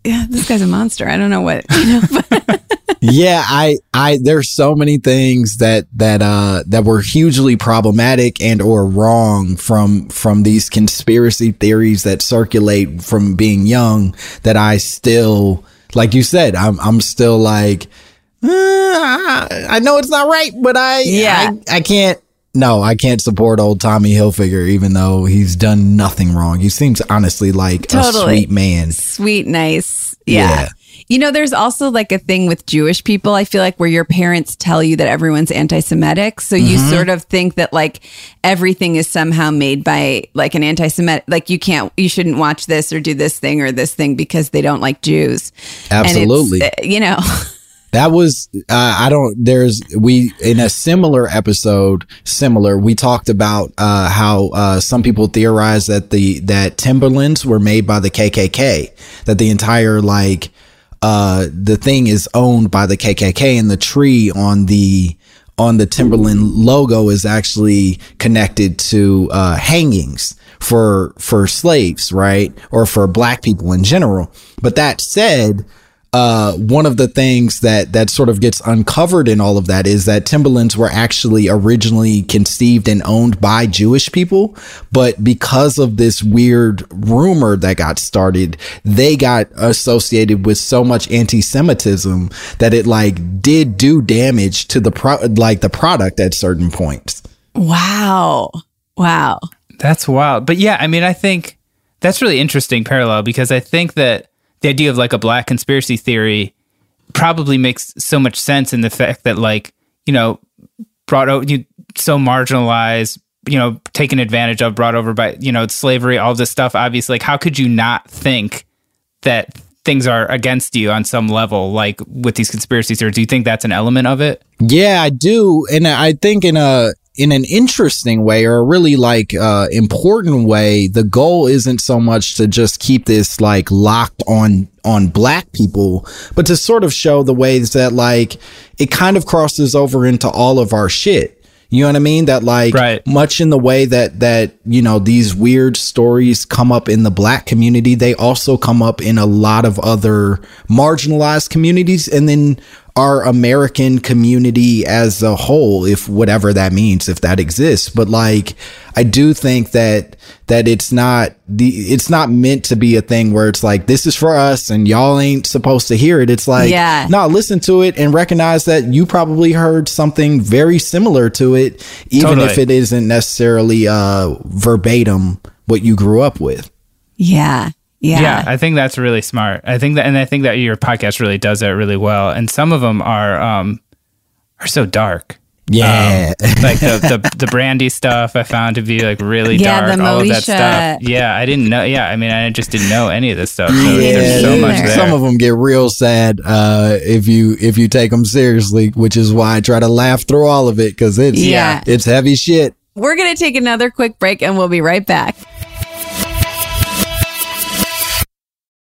yeah, this guy's a monster. I don't know what, you know, yeah, I, I, there's so many things that, that, uh, that were hugely problematic and or wrong from, from these conspiracy theories that circulate from being young that I still, like you said, I'm, I'm still like, uh, I know it's not right, but I, yeah, I, I can't, no, I can't support old Tommy Hilfiger, even though he's done nothing wrong. He seems honestly like totally. a sweet man. Sweet, nice. Yeah. yeah. You know, there's also like a thing with Jewish people, I feel like, where your parents tell you that everyone's anti Semitic. So you mm-hmm. sort of think that like everything is somehow made by like an anti Semitic, like you can't, you shouldn't watch this or do this thing or this thing because they don't like Jews. Absolutely. Uh, you know, that was uh, i don't there's we in a similar episode similar we talked about uh, how uh, some people theorize that the that timberlands were made by the kkk that the entire like uh, the thing is owned by the KKK and the tree on the on the Timberland logo is actually connected to uh, hangings for for slaves, right, or for black people in general. But that said, uh, one of the things that that sort of gets uncovered in all of that is that Timberlands were actually originally conceived and owned by Jewish people, but because of this weird rumor that got started, they got associated with so much anti-Semitism that it like did do damage to the pro- like the product at certain points. Wow, wow, that's wild. But yeah, I mean, I think that's really interesting parallel because I think that the idea of like a black conspiracy theory probably makes so much sense in the fact that like you know brought out you so marginalized you know taken advantage of brought over by you know slavery all this stuff obviously. Like how could you not think that things are against you on some level like with these conspiracy theories? Do you think that's an element of it? Yeah i do. And i think in a in an interesting way or a really like uh, important way the goal isn't so much to just keep this like locked on on black people but to sort of show the ways that like it kind of crosses over into all of our shit you know what I mean? That like right. much in the way that that you know these weird stories come up in the black community, they also come up in a lot of other marginalized communities, and then our American community as a whole, if whatever that means, if that exists. But like, I do think that that it's not the it's not meant to be a thing where it's like this is for us and y'all ain't supposed to hear it. It's like, yeah. no, listen to it and recognize that you probably heard something very similar to it, even totally. if it isn't necessarily uh verbatim what you grew up with. Yeah. Yeah. Yeah, I think that's really smart. I think that and I think that your podcast really does that really well. And some of them are um are so dark. Yeah. Um, like the, the the brandy stuff I found to be like really yeah, dark. The all of that stuff. Yeah, I didn't know. Yeah, I mean, I just didn't know any of this stuff. So yeah, there's so much there. Some of them get real sad uh, if you if you take them seriously, which is why I try to laugh through all of it because it's yeah. it's heavy shit. We're gonna take another quick break and we'll be right back.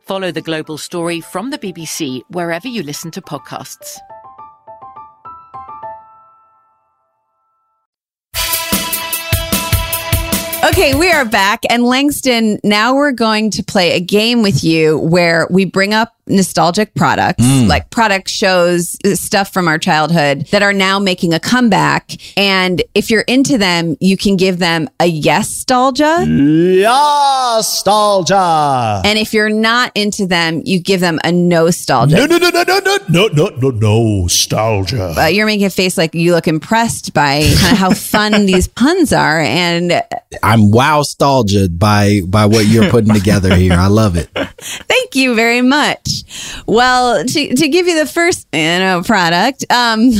Follow the global story from the BBC wherever you listen to podcasts. Okay, we are back. And Langston, now we're going to play a game with you where we bring up nostalgic products, Mm. like product shows, stuff from our childhood that are now making a comeback. And if you're into them, you can give them a yes nostalgia. Yeah, nostalgia. And if you're not into them, you give them a no nostalgia. No, no, no, no, no, no, no, no, no, no, nostalgia. But you're making a face like you look impressed by kind of how fun these puns are. And I'm wow nostalgia by by what you're putting together here. I love it. Thank you very much. Well, to, to give you the first you know product, um,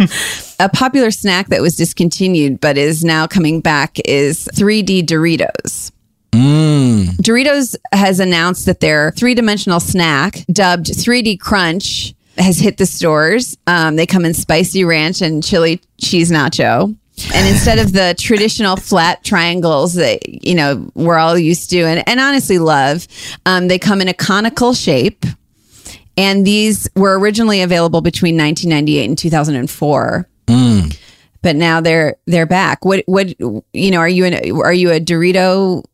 a popular snack that was discontinued but is now coming back is 3D Doritos. Mm. Doritos has announced that their three dimensional snack, dubbed 3D Crunch, has hit the stores. Um, they come in spicy ranch and chili cheese nacho. And instead of the traditional flat triangles that you know we're all used to and, and honestly love, um, they come in a conical shape. And these were originally available between 1998 and 2004 Mm. but now they're they're back. What what you know? Are you an are you a Dorito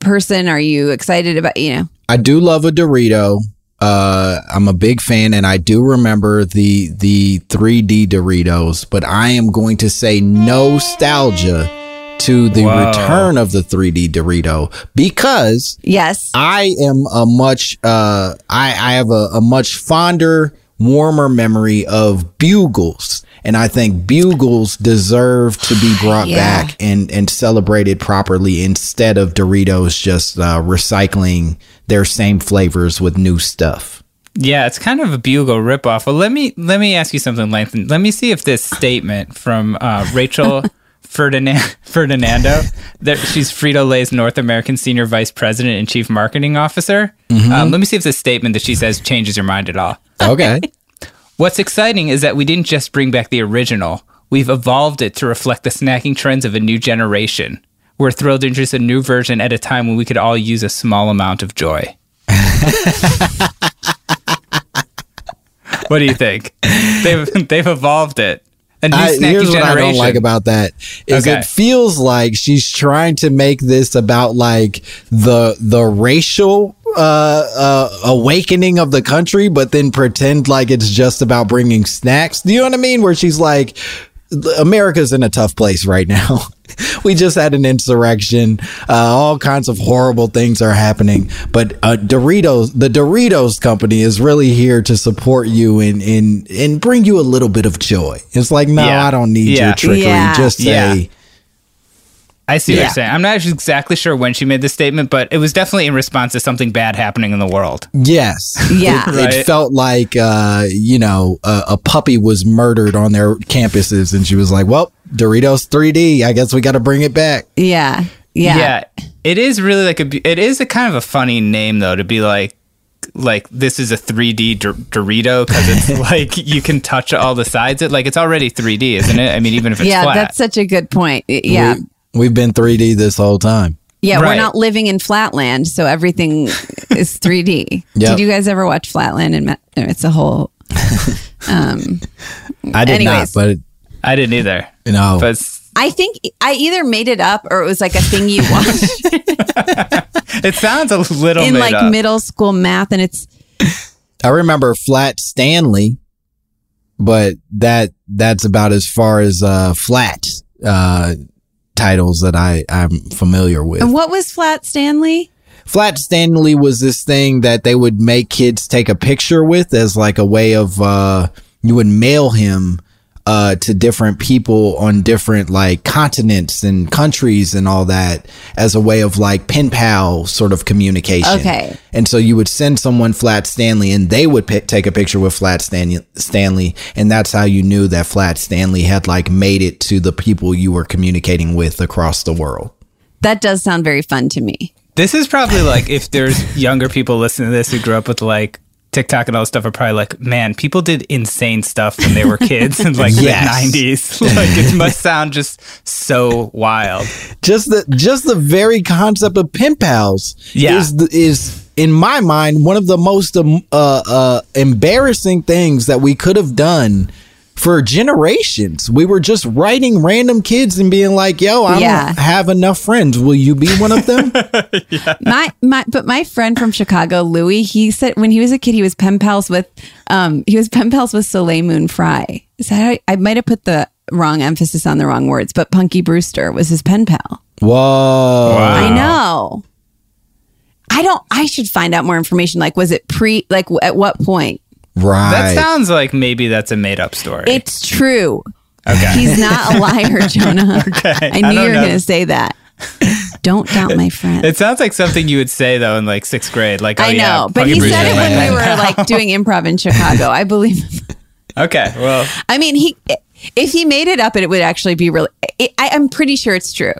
person? Are you excited about you know? I do love a Dorito. Uh, I'm a big fan, and I do remember the the 3D Doritos. But I am going to say nostalgia to the Wow. return of the 3D Dorito because yes, I am a much uh I I have a, a much fonder, warmer memory of Bugles. And I think Bugles deserve to be brought Yeah. back and, and celebrated properly instead of Doritos just uh, recycling their same flavors with new stuff. Yeah, it's kind of a bugle ripoff. Well, let me let me ask you something, Langston. Let me see if this statement from uh, Rachel Ferdinand, Ferdinando, that she's Frito Lay's North American Senior Vice President and Chief Marketing Officer. Um, let me see if this statement that she says changes your mind at all. Okay. What's exciting is that we didn't just bring back the original, we've evolved it to reflect the snacking trends of a new generation. We're thrilled to introduce a new version at a time when we could all use a small amount of joy. what do you think? They've they've evolved it A new I, snacky here's what I don't like about that is Okay. it feels like she's trying to make this about like the the racial uh, uh, awakening of the country, but then pretend like it's just about bringing snacks. Do you know what I mean? Where she's like, America's in a tough place right now. we just had an insurrection. Uh, all kinds of horrible things are happening. But uh, Doritos, the Doritos company, is really here to support you and and and bring you a little bit of joy. It's like, no, Yeah. I don't need Yeah. your trickery. Yeah. Just say. Yeah. I see what Yeah. you're saying. I'm not exactly sure when she made this statement, but it was definitely in response to something bad happening in the world. Yes. Yeah. It, Right. it felt like, uh, you know, a, a puppy was murdered on their campuses, and she was like, "Well, Doritos 3D. I guess we got to bring it back." Yeah. Yeah. Yeah. It is really like a it is a kind of a funny name though to be like like this is a 3D Dor- Dorito because it's like you can touch all the sides. It like it's already 3D, isn't it? I mean, even if it's yeah, flat. that's such a good point. Yeah. We, we've been 3D this whole time. yeah, Right. we're not living in Flatland, so everything is 3D. Yep. Did you guys ever watch Flatland? And Ma- it's a whole. Um, I did Anyways. not, but I didn't either. you know, But I think I either made it up or it was like a thing you watched it sounds a little in made like up. middle school math, and it's I remember Flat Stanley, but that that's about as far as uh, flat uh, titles that I I'm familiar with. and what was Flat Stanley? Flat Stanley was this thing that they would make kids take a picture with as like a way of uh you would mail him uh to different people on different like continents and countries and all that as a way of like pen pal sort of communication. Okay. And so you would send someone Flat Stanley and they would pi take a picture with Flat Stan- Stanley and that's how you knew that Flat Stanley had like made it to the people you were communicating with across the world. That does sound very fun to me. This is probably like if there's younger people listening to this who grew up with like TikTok and all this stuff are probably like, man, people did insane stuff when they were kids in like Yes. the 90s. like it must sound just so wild. just the just the very concept of pen pals Yeah. is the, is in my mind one of the most um, uh, uh, embarrassing things that we could have done for generations. We were just writing random kids and being like, "Yo, I Yeah. don't have enough friends. Will you be one of them?" My my but my friend from Chicago, Louis, he said when he was a kid he was pen pals with um he was pen pals with Soleil Moon Fry. Is that how, I might have put the wrong emphasis on the wrong words, but Punky Brewster was his pen pal. Whoa! I know. I don't I should find out more information like was it pre like w- at what point? Right. That sounds like maybe that's a made up story. It's true. okay. He's not a liar, Jonah. Okay. I I knew don't you were going to say that. Don't doubt my friend. It sounds like something you would say though in like sixth grade. Like, oh, I know, yeah, but he said it when we were pen like doing improv in Chicago. I believe him. Okay, well, I mean, he if he made it up, it would actually be really. I, I'm pretty sure it's true.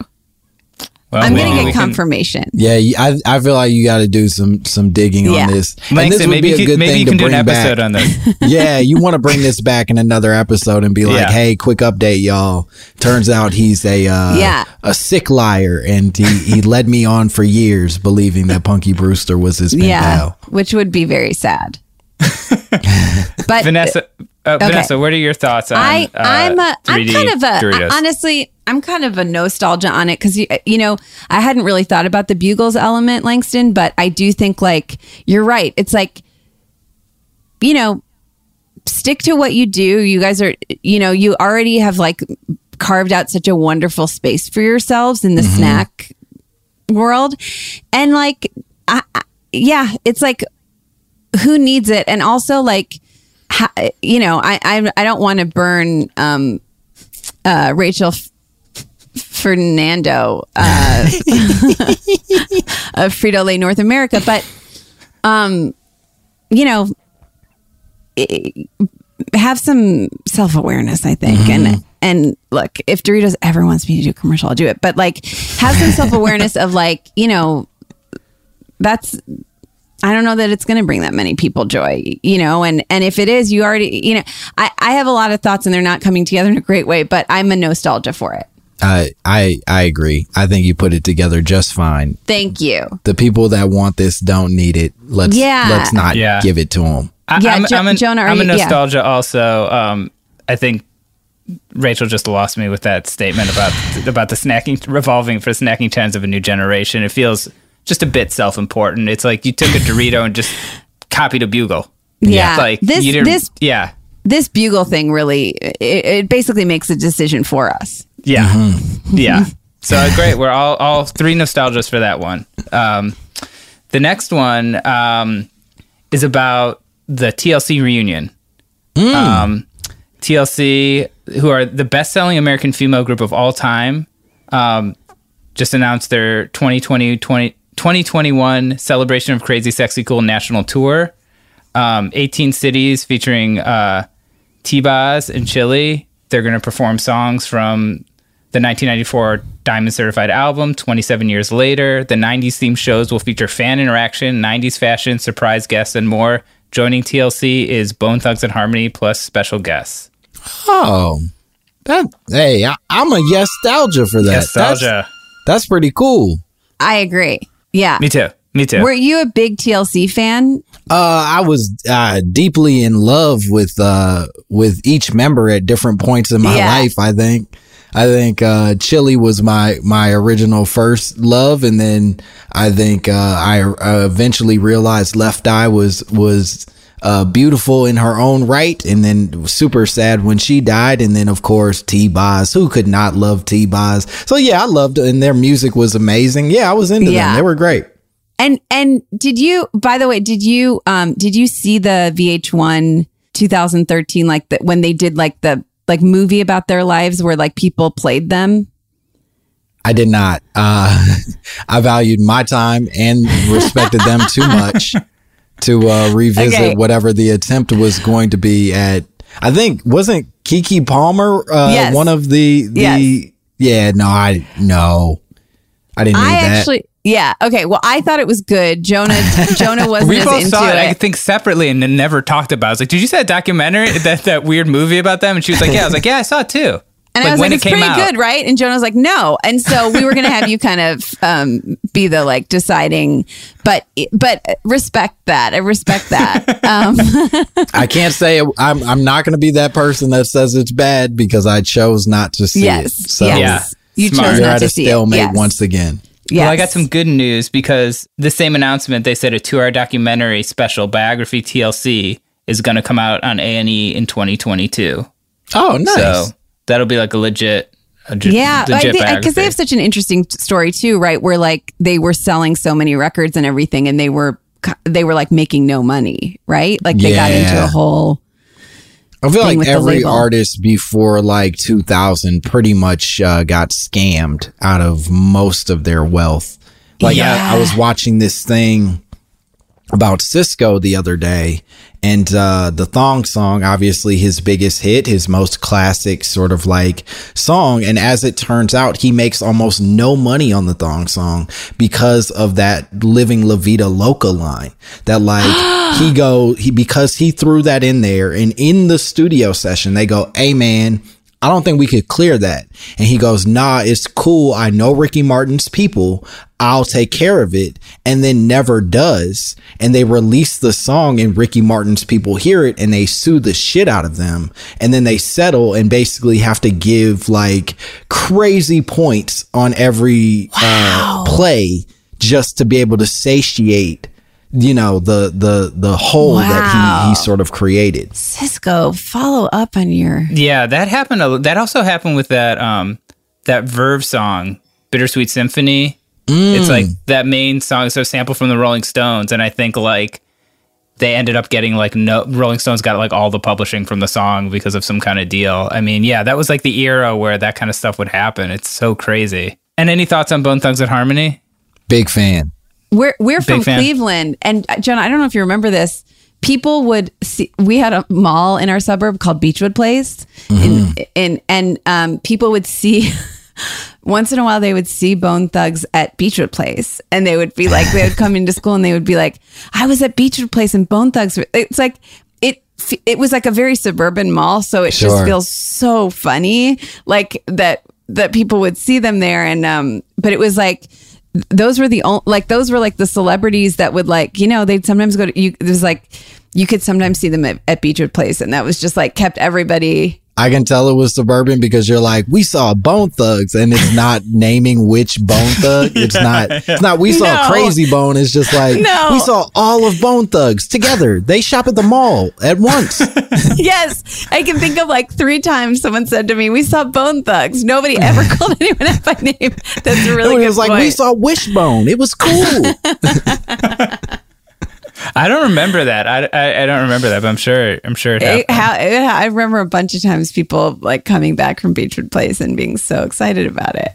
Well I'm going to get can- confirmation. Yeah, I I feel like you got to do some some digging Yeah. on this. and this would maybe be a you good can, maybe thing you to can do an bring episode back. on this. yeah, you want to bring this back in another episode and be like, Yeah. "Hey, quick update, y'all! Turns out he's a uh, Yeah. a sick liar, and he he led me on for years believing that Punky Brewster was his pen Yeah, pal." which would be very sad. but Vanessa, uh, Vanessa, what are your thoughts on I, uh, I'm a, I'm 3D kind of a, Doritos? honestly, I'm kind of a nostalgia on it because you, you know, I hadn't really thought about the bugles element, Langston, but I do think like you're right. It's like, you know, stick to what you do. You guys are, you know, you already have like carved out such a wonderful space for yourselves in the snack world, and like, I, I, yeah, it's like who needs it and also like ha, you know i i, I don't want to burn um uh rachel F- fernando uh of frito lay north america but um you know i- have some self-awareness i think and and look if doritos ever wants me to do a commercial i'll do it but like have some self-awareness of like you know that's I don't know that it's going to bring that many people joy, you know, and and if it is, you already, you know, I I have a lot of thoughts and they're not coming together in a great way, but I'm a nostalgia for it. I I I agree. I think you put it together just fine. Thank you. The people that want this don't need it. Let's Yeah. let's not Yeah. give it to them. I, Yeah, I'm, Jo- I'm, a, Jonah, are I'm a you- yeah. nostalgia also. Um, I think Rachel just lost me with that statement about about the snacking revolving for snacking trends of a new generation. It feels just a bit self important. It's like you took a Dorito and just copied a bugle. Yeah. like This- you didn't, this- yeah, This bugle thing really, it, it basically makes a decision for us. yeah, yeah. So uh, great. We're all all three nostalgias for that one. Um, the next one um, is about the TLC reunion. Um, TLC, who are the best selling American female group of all time, um, just announced their 2020, 20, 2021 Celebration of Crazy Sexy Cool National Tour. Um, 18 cities featuring uh, T-Boz and Chilli. They're going to perform songs from the 1994 Diamond Certified album, 27 years later. The 90s themed shows will feature fan interaction, 90s fashion, surprise guests, and more. Joining TLC is Bone Thugs and Harmony plus special guests. Oh, that hey, I, I'm a nostalgia for that. Nostalgia. That's, that's pretty cool. I agree. Yeah. Me too. Me too. Were you a big TLC fan? Uh, I was uh, deeply in love with uh, with each member at different points in my Yeah. life. I think. I think uh, Chilli was my my original first love, and then I think uh, I uh, eventually realized Left Eye was was uh, beautiful in her own right, and then super sad when she died, and then of course T Boz. Who could not love T Boz? So yeah, I loved, and their music was amazing. Yeah, I was into Yeah. them. They were great. And and did you by the way, did you um did you see the VH1 2013 like that when they did like the like movie about their lives where like people played them? I did not. Uh, I valued my time and respected them too much to uh, revisit Okay. whatever the attempt was going to be at. I think wasn't Keke Palmer uh, Yes. one of the the Yes. yeah no I no I didn't need I that. actually yeah, okay. Well, I thought it was good. Jonah Jonah wasn't we as both into saw it, I think, separately and then never talked about it. I was like, did you see that documentary, that, that weird movie about them? And she was like, yeah. I was like, yeah, I saw it too. And I was like, it's pretty good, right? And Jonah was like, no. And so we were going to have you kind of um, be the like deciding, but but respect that. I respect that. Um, I can't say I'm I'm not going to be that person that says it's bad because I chose not to see Yes, it. So yes. Yeah. You Smart. chose you're not at to a see it. stalemate Yes. once again. Well, I got some good news because the same announcement they said a two-hour documentary special biography TLC is going to come out on A and E in 2022. Oh, nice. So that'll be like a legit, a yeah, because they have such an interesting story too, right? Where like they were selling so many records and everything, and they were they were like making no money, right? Like they got into a whole. I feel thing like with every artist before like 2000 pretty much uh, got scammed out of most of their wealth. Like I, I was watching this thing about Sisqó the other day, and uh, the Thong song, obviously his biggest hit, his most classic sort of like song. And as it turns out, he makes almost no money on the Thong song because of that Living La Vida Loca line. That like he go he because he threw that in there, and in the studio session, they go, "Hey man." I don't think we could clear that. And he goes, nah, it's cool. I know Ricky Martin's people. I'll take care of it. And then never does. And they release the song and Ricky Martin's people hear it and they sue the shit out of them. And then they settle and basically have to give like crazy points on every uh, play just to be able to satiate, you know, the, the, the hole that he, he sort of created. Sisqó, follow up on your. Yeah, that happened. A, that also happened with that um that Verve song, "Bittersweet Symphony." It's like that main song so sample from the Rolling Stones, and I think like they ended up getting like no Rolling Stones got like all the publishing from the song because of some kind of deal. I mean, yeah, that was like the era where that kind of stuff would happen. It's so crazy. And any thoughts on Bone Thugs and Harmony? Big fan. We're we're Big from fan. Cleveland, and uh, John, I don't know if you remember this. People would see. We had a mall in our suburb called Beachwood Place, and and and um, people would see. Once in a while, they would see Bone Thugs at Beachwood Place, and they would be like, they would come into school, and they would be like, "I was at Beachwood Place, and Bone Thugs." were-" It's like it. It was like a very suburban mall, so it Sure. just feels so funny, like that that people would see them there, and um, but it was like those were the only like those were like the celebrities that would like you know they'd sometimes go to you it was like you could sometimes see them at, at Beachwood Place and that was just like kept everybody I can tell it was suburban because you're like, we saw Bone Thugs, and it's not naming which Bone Thug. It's not. It's not. We saw No. Krayzie Bone. It's just like No. we saw all of Bone Thugs together. They shop at the mall at once. yes, I can think of like three times someone said to me, "We saw Bone Thugs." Nobody ever called anyone out by name. That's a really it good was like point. we saw Wishbone. It was cool. I don't remember that. I, I, I don't remember that, but I'm sure I'm sure it happened. It- how, it- I remember a bunch of times people like coming back from Beachwood Place and being so excited about it.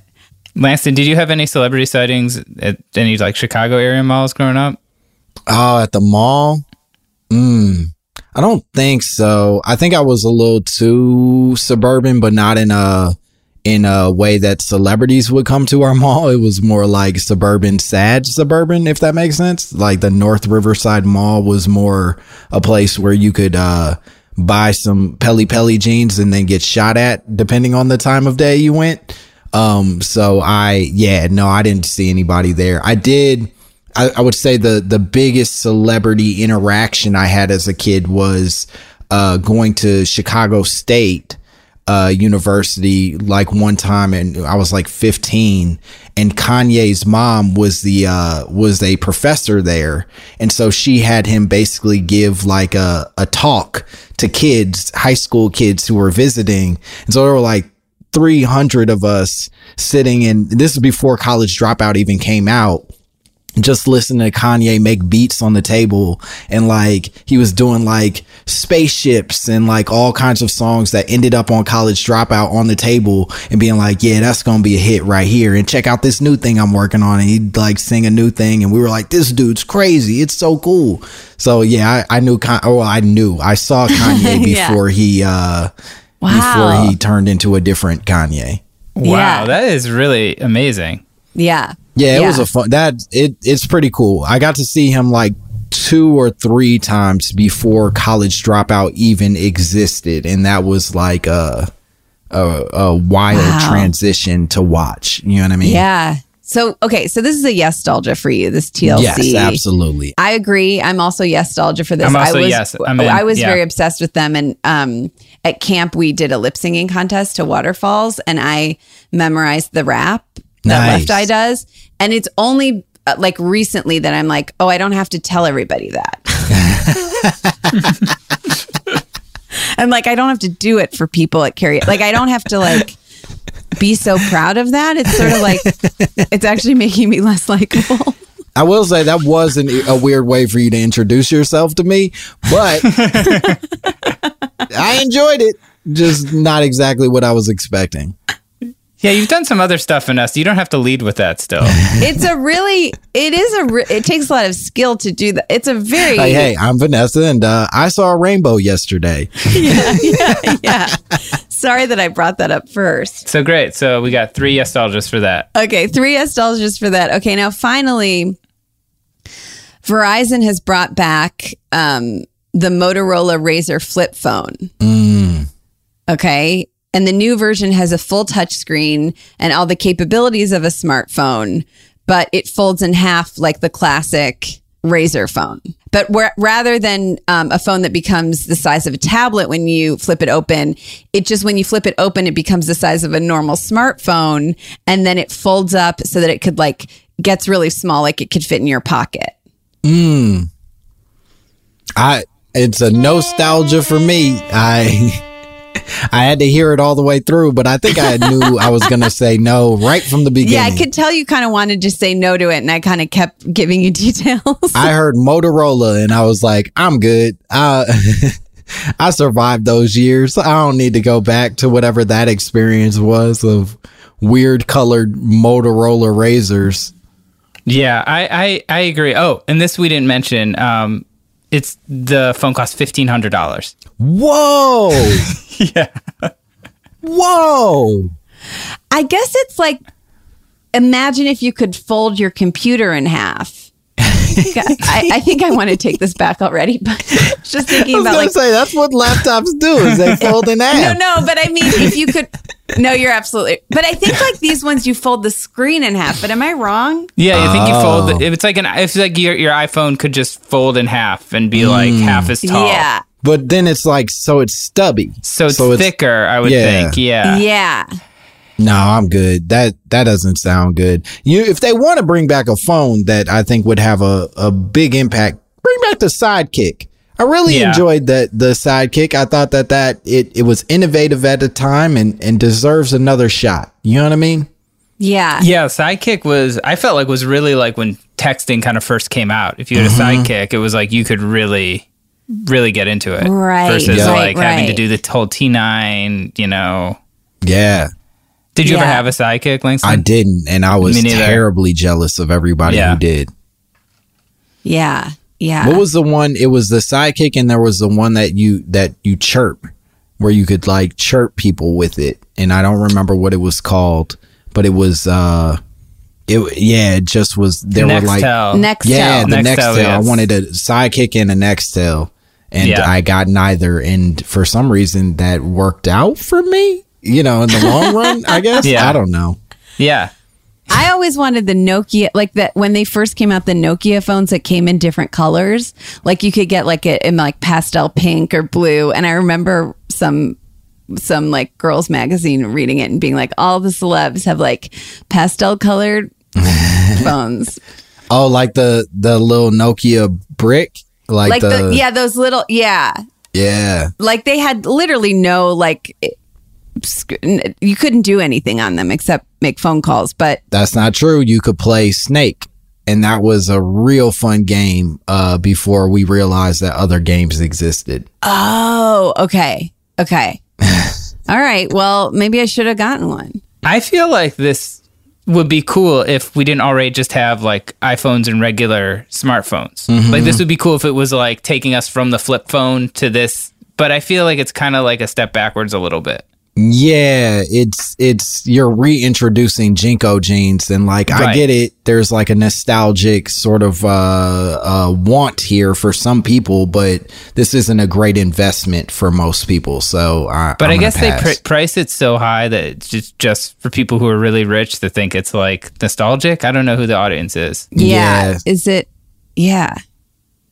Langston, did you have any celebrity sightings at any like Chicago area malls growing up? Oh, at the mall? Mm, I don't think so. I think I was a little too suburban, but not in a in a way that celebrities would come to our mall. It was more like suburban, sad suburban, if that makes sense. Like the North Riverside Mall was more a place where you could uh buy some Pelle Pelle jeans and then get shot at depending on the time of day you went. Um, so I, yeah, no, I didn't see anybody there. I did. I, I would say the the biggest celebrity interaction I had as a kid was uh, going to Chicago State uh, University like one time, and I was like 15, and Kanye's mom was the uh, was a professor there, and so she had him basically give like a a talk to kids, high school kids who were visiting, and so there were like 300 of us sitting in this is before college dropout even came out just listening to Kanye make beats on the table and like he was doing like spaceships and like all kinds of songs that ended up on college dropout on the table and being like, yeah, that's going to be a hit right here. And check out this new thing I'm working on. And he'd like sing a new thing. And we were like, this dude's crazy. It's so cool. So yeah, I, I knew, Con- oh, I knew I saw Kanye Yeah. before he, uh, Wow. before he turned into a different Kanye. Wow, Yeah. that is really amazing. Yeah. Yeah, it was a fun that it it's pretty cool. I got to see him like two or three times before college dropout even existed, and that was like a a, a wild Wow. transition to watch. You know what I mean? Yeah. So okay, so this is a yes nostalgia for you. This TLC. Yes, absolutely. I agree. I'm also yes nostalgia for this. I'm also I was, yes. I'm in. I was Yeah. very obsessed with them, and um, at camp we did a lip singing contest to Waterfalls, and I memorized the rap that Nice. Left Eye does, and it's only uh, like recently that I'm like, oh, I don't have to tell everybody that. I'm like, I don't have to do it for people at karaoke. Like, I don't have to like be so proud of that. It's sort of like it's actually making me less likable. I will say that was an, a weird way for you to introduce yourself to me, but I enjoyed it. Just not exactly what I was expecting. Yeah, you've done some other stuff in us. You don't have to lead with that still. it's a really it is a re- it takes a lot of skill to do that it's a very Hey, hey, I'm Vanessa, and uh, I saw a rainbow yesterday. yeah, yeah, yeah. sorry that i brought that up first so great. So we got three nostalgias for that. okay three nostalgias for that okay now finally verizon has brought back um the motorola Razr flip phone okay and the new version has a full touchscreen and all the capabilities of a smartphone but it folds in half like the classic Razr phone but where, rather than um, a phone that becomes the size of a tablet when you flip it open it just when you flip it open it becomes the size of a normal smartphone and then it folds up so that it could like gets really small like it could fit in your pocket Mm. I it's a nostalgia for me. I I had to hear it all the way through, but I think I knew I was gonna say no right from the beginning. yeah i could tell you kind of wanted to say no to it and i kind of kept giving you details I heard Motorola and I was like, I'm good. Uh, I survived those years. I don't need to go back to whatever that experience was of weird colored Motorola Razrs. Yeah, I, I, I agree. Oh, and this we didn't mention. Um, it's the phone cost fifteen hundred dollars. Whoa! yeah. Whoa! I guess it's like imagine if you could fold your computer in half. I, I think I want to take this back already, but just thinking I was about gonna like say that's what laptops do is they fold in no, half. no, no, but I mean, if you could, no, you're absolutely. But I think like these ones, you fold the screen in half. But am I wrong? Yeah, you think you Oh. fold? It's like an. It's like your your iPhone could just fold in half and be like hmm. half as tall. Yeah. But then it's like so it's stubby. So it's thicker, I would think. Yeah. Yeah. No, I'm good. That that doesn't sound good. You if they want to bring back a phone that I think would have a, a big impact, bring back the sidekick. I really Yeah. enjoyed that the sidekick. I thought that that it, it was innovative at the time and and deserves another shot. You know what I mean? Yeah. Yeah, Sidekick was I felt like was really like when texting kind of first came out. If you had a Mhm. Sidekick, it was like you could really really get into it. Right, Versus Yeah. like right, having to do the whole T9, you know. Yeah. Did you ever have a Sidekick, Langston? I didn't, and I was terribly jealous of everybody Yeah. who did. Yeah. Yeah. What was the one? It was the sidekick, and there was the one that you that you chirp, where you could like chirp people with it, and I don't remember what it was called, but it was uh, it yeah, it just was there were like Nextel. Nextel. yeah, the Nextel, Nextel. I wanted a sidekick and a Nextel, and Yeah. I got neither, and for some reason that worked out for me. You know, in the long run, I guess. Yeah. I don't know. Yeah. I always wanted the Nokia, like that when they first came out, the Nokia phones that came in different colors. Like you could get like it in like pastel pink or blue. And I remember some some like girls magazine reading it and being like, all the celebs have like pastel colored phones. Oh, like the the little Nokia brick, like, Like, the, the, yeah, those little yeah. yeah. Like they had literally no like you couldn't do anything on them except make phone calls, but That's not true. You could play Snake, and that was a real fun game uh, before we realized that other games existed. Oh, okay. Okay. All right. Well, maybe I should have gotten one. I feel like this would be cool if we didn't already just have like iPhones and regular smartphones. Mm-hmm. Like this would be cool if it was like taking us from the flip phone to this, but I feel like it's kind of like a step backwards a little bit. Yeah, it's it's you're reintroducing JNCO jeans, and like I get it. There's like a nostalgic sort of uh, uh, want here for some people, but this isn't a great investment for most people. So, I, But I'm i gonna guess they pr- price it so high that it's just, just for people who are really rich to think it's like nostalgic. I don't know who the audience is. Yeah. Yeah. Is it? Yeah.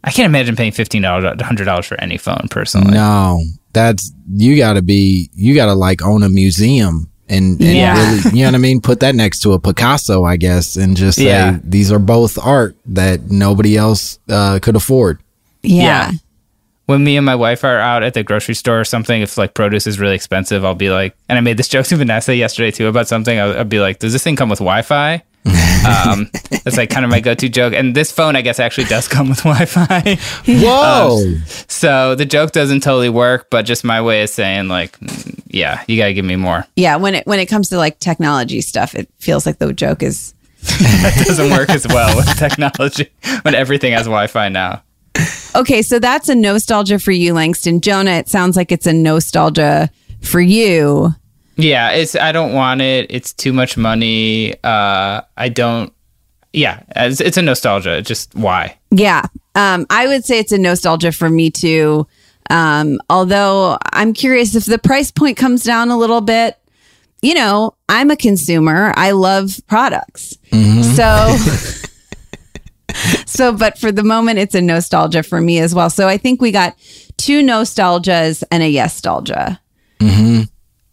I can't imagine paying fifteen dollars, hundred dollars for any phone personally. No, that's you got to be you got to like own a museum and, and Yeah. really, you know what I mean. Put that next to a Picasso, I guess, and just say Yeah. these are both art that nobody else uh, could afford. Yeah. when me and my wife are out at the grocery store or something, if like produce is really expensive, I'll be like, and I made this joke to Vanessa yesterday too about something. I'll, I'll be like, does this thing come with Wi-Fi? Um, that's like kind of my go-to joke. And this phone, I guess, actually does come with Wi-Fi. Whoa! so the joke doesn't totally work, but just my way of saying like, mm, yeah, you got to give me more. Yeah. When it when it comes to like technology stuff, it feels like the joke is That doesn't work as well with technology when everything has Wi-Fi now. okay. So that's a nostalgia for you, Langston. Jonah, it sounds like it's a nostalgia for you. Yeah, it's I don't want it. It's too much money. Uh, I don't. Yeah, it's, it's a nostalgia. Just why? Yeah. Um, I would say it's a nostalgia for me too. Um, although I'm curious if the price point comes down a little bit. You know, I'm a consumer. I love products. So So but for the moment it's a nostalgia for me as well. So I think we got two nostalgias and a yes-talgia.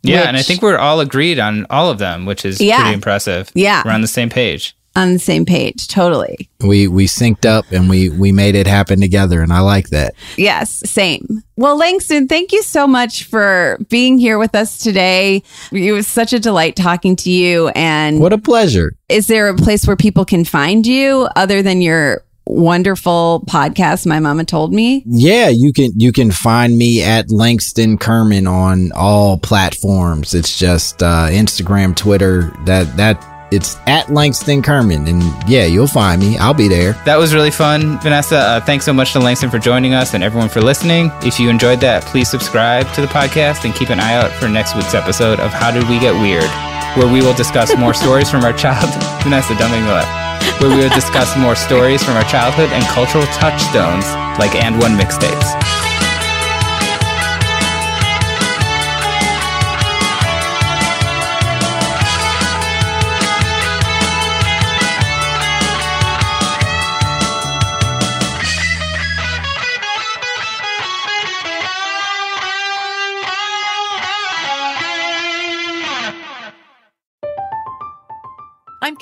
Yeah, and I think we're all agreed on all of them, which is Yeah. pretty impressive. Yeah. we're on the same page. On the same page, totally. We we synced up and we we made it happen together, and I like that. Yes, same. Well, Langston, thank you so much for being here with us today. It was such a delight talking to you. And What a pleasure. is there a place where people can find you other than your wonderful podcast? My mama told me. Yeah, you can you can find me at Langston Kerman on all platforms. It's just uh, Instagram, Twitter. That that it's at Langston Kerman, and yeah, you'll find me. I'll be there. That was really fun, Vanessa. Uh, thanks so much to Langston for joining us and everyone for listening. If you enjoyed that, please subscribe to the podcast and keep an eye out for next week's episode of How Did We Get Weird, where we will discuss more stories from our childhood. Vanessa, don't make me laugh. Where we will discuss more stories from our childhood and cultural touchstones like AND1 mixtapes.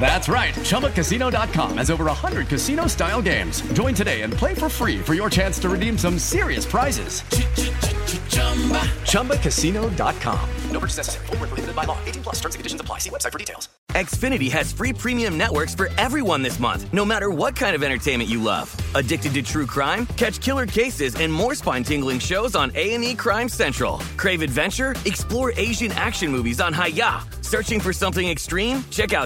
That's right. ChumbaCasino.com has over 100 casino style games. Join today and play for free for your chance to redeem some serious prizes. ChumbaCasino.com. No purchase necessary. Full prohibited by law. 18 plus terms and conditions apply. See website for details. Xfinity has free premium networks for everyone this month, no matter what kind of entertainment you love. Addicted to true crime? Catch killer cases and more spine-tingling shows on A&E Crime Central. Crave adventure? Explore Asian action movies on Hi-YAH. Searching for something extreme? Check out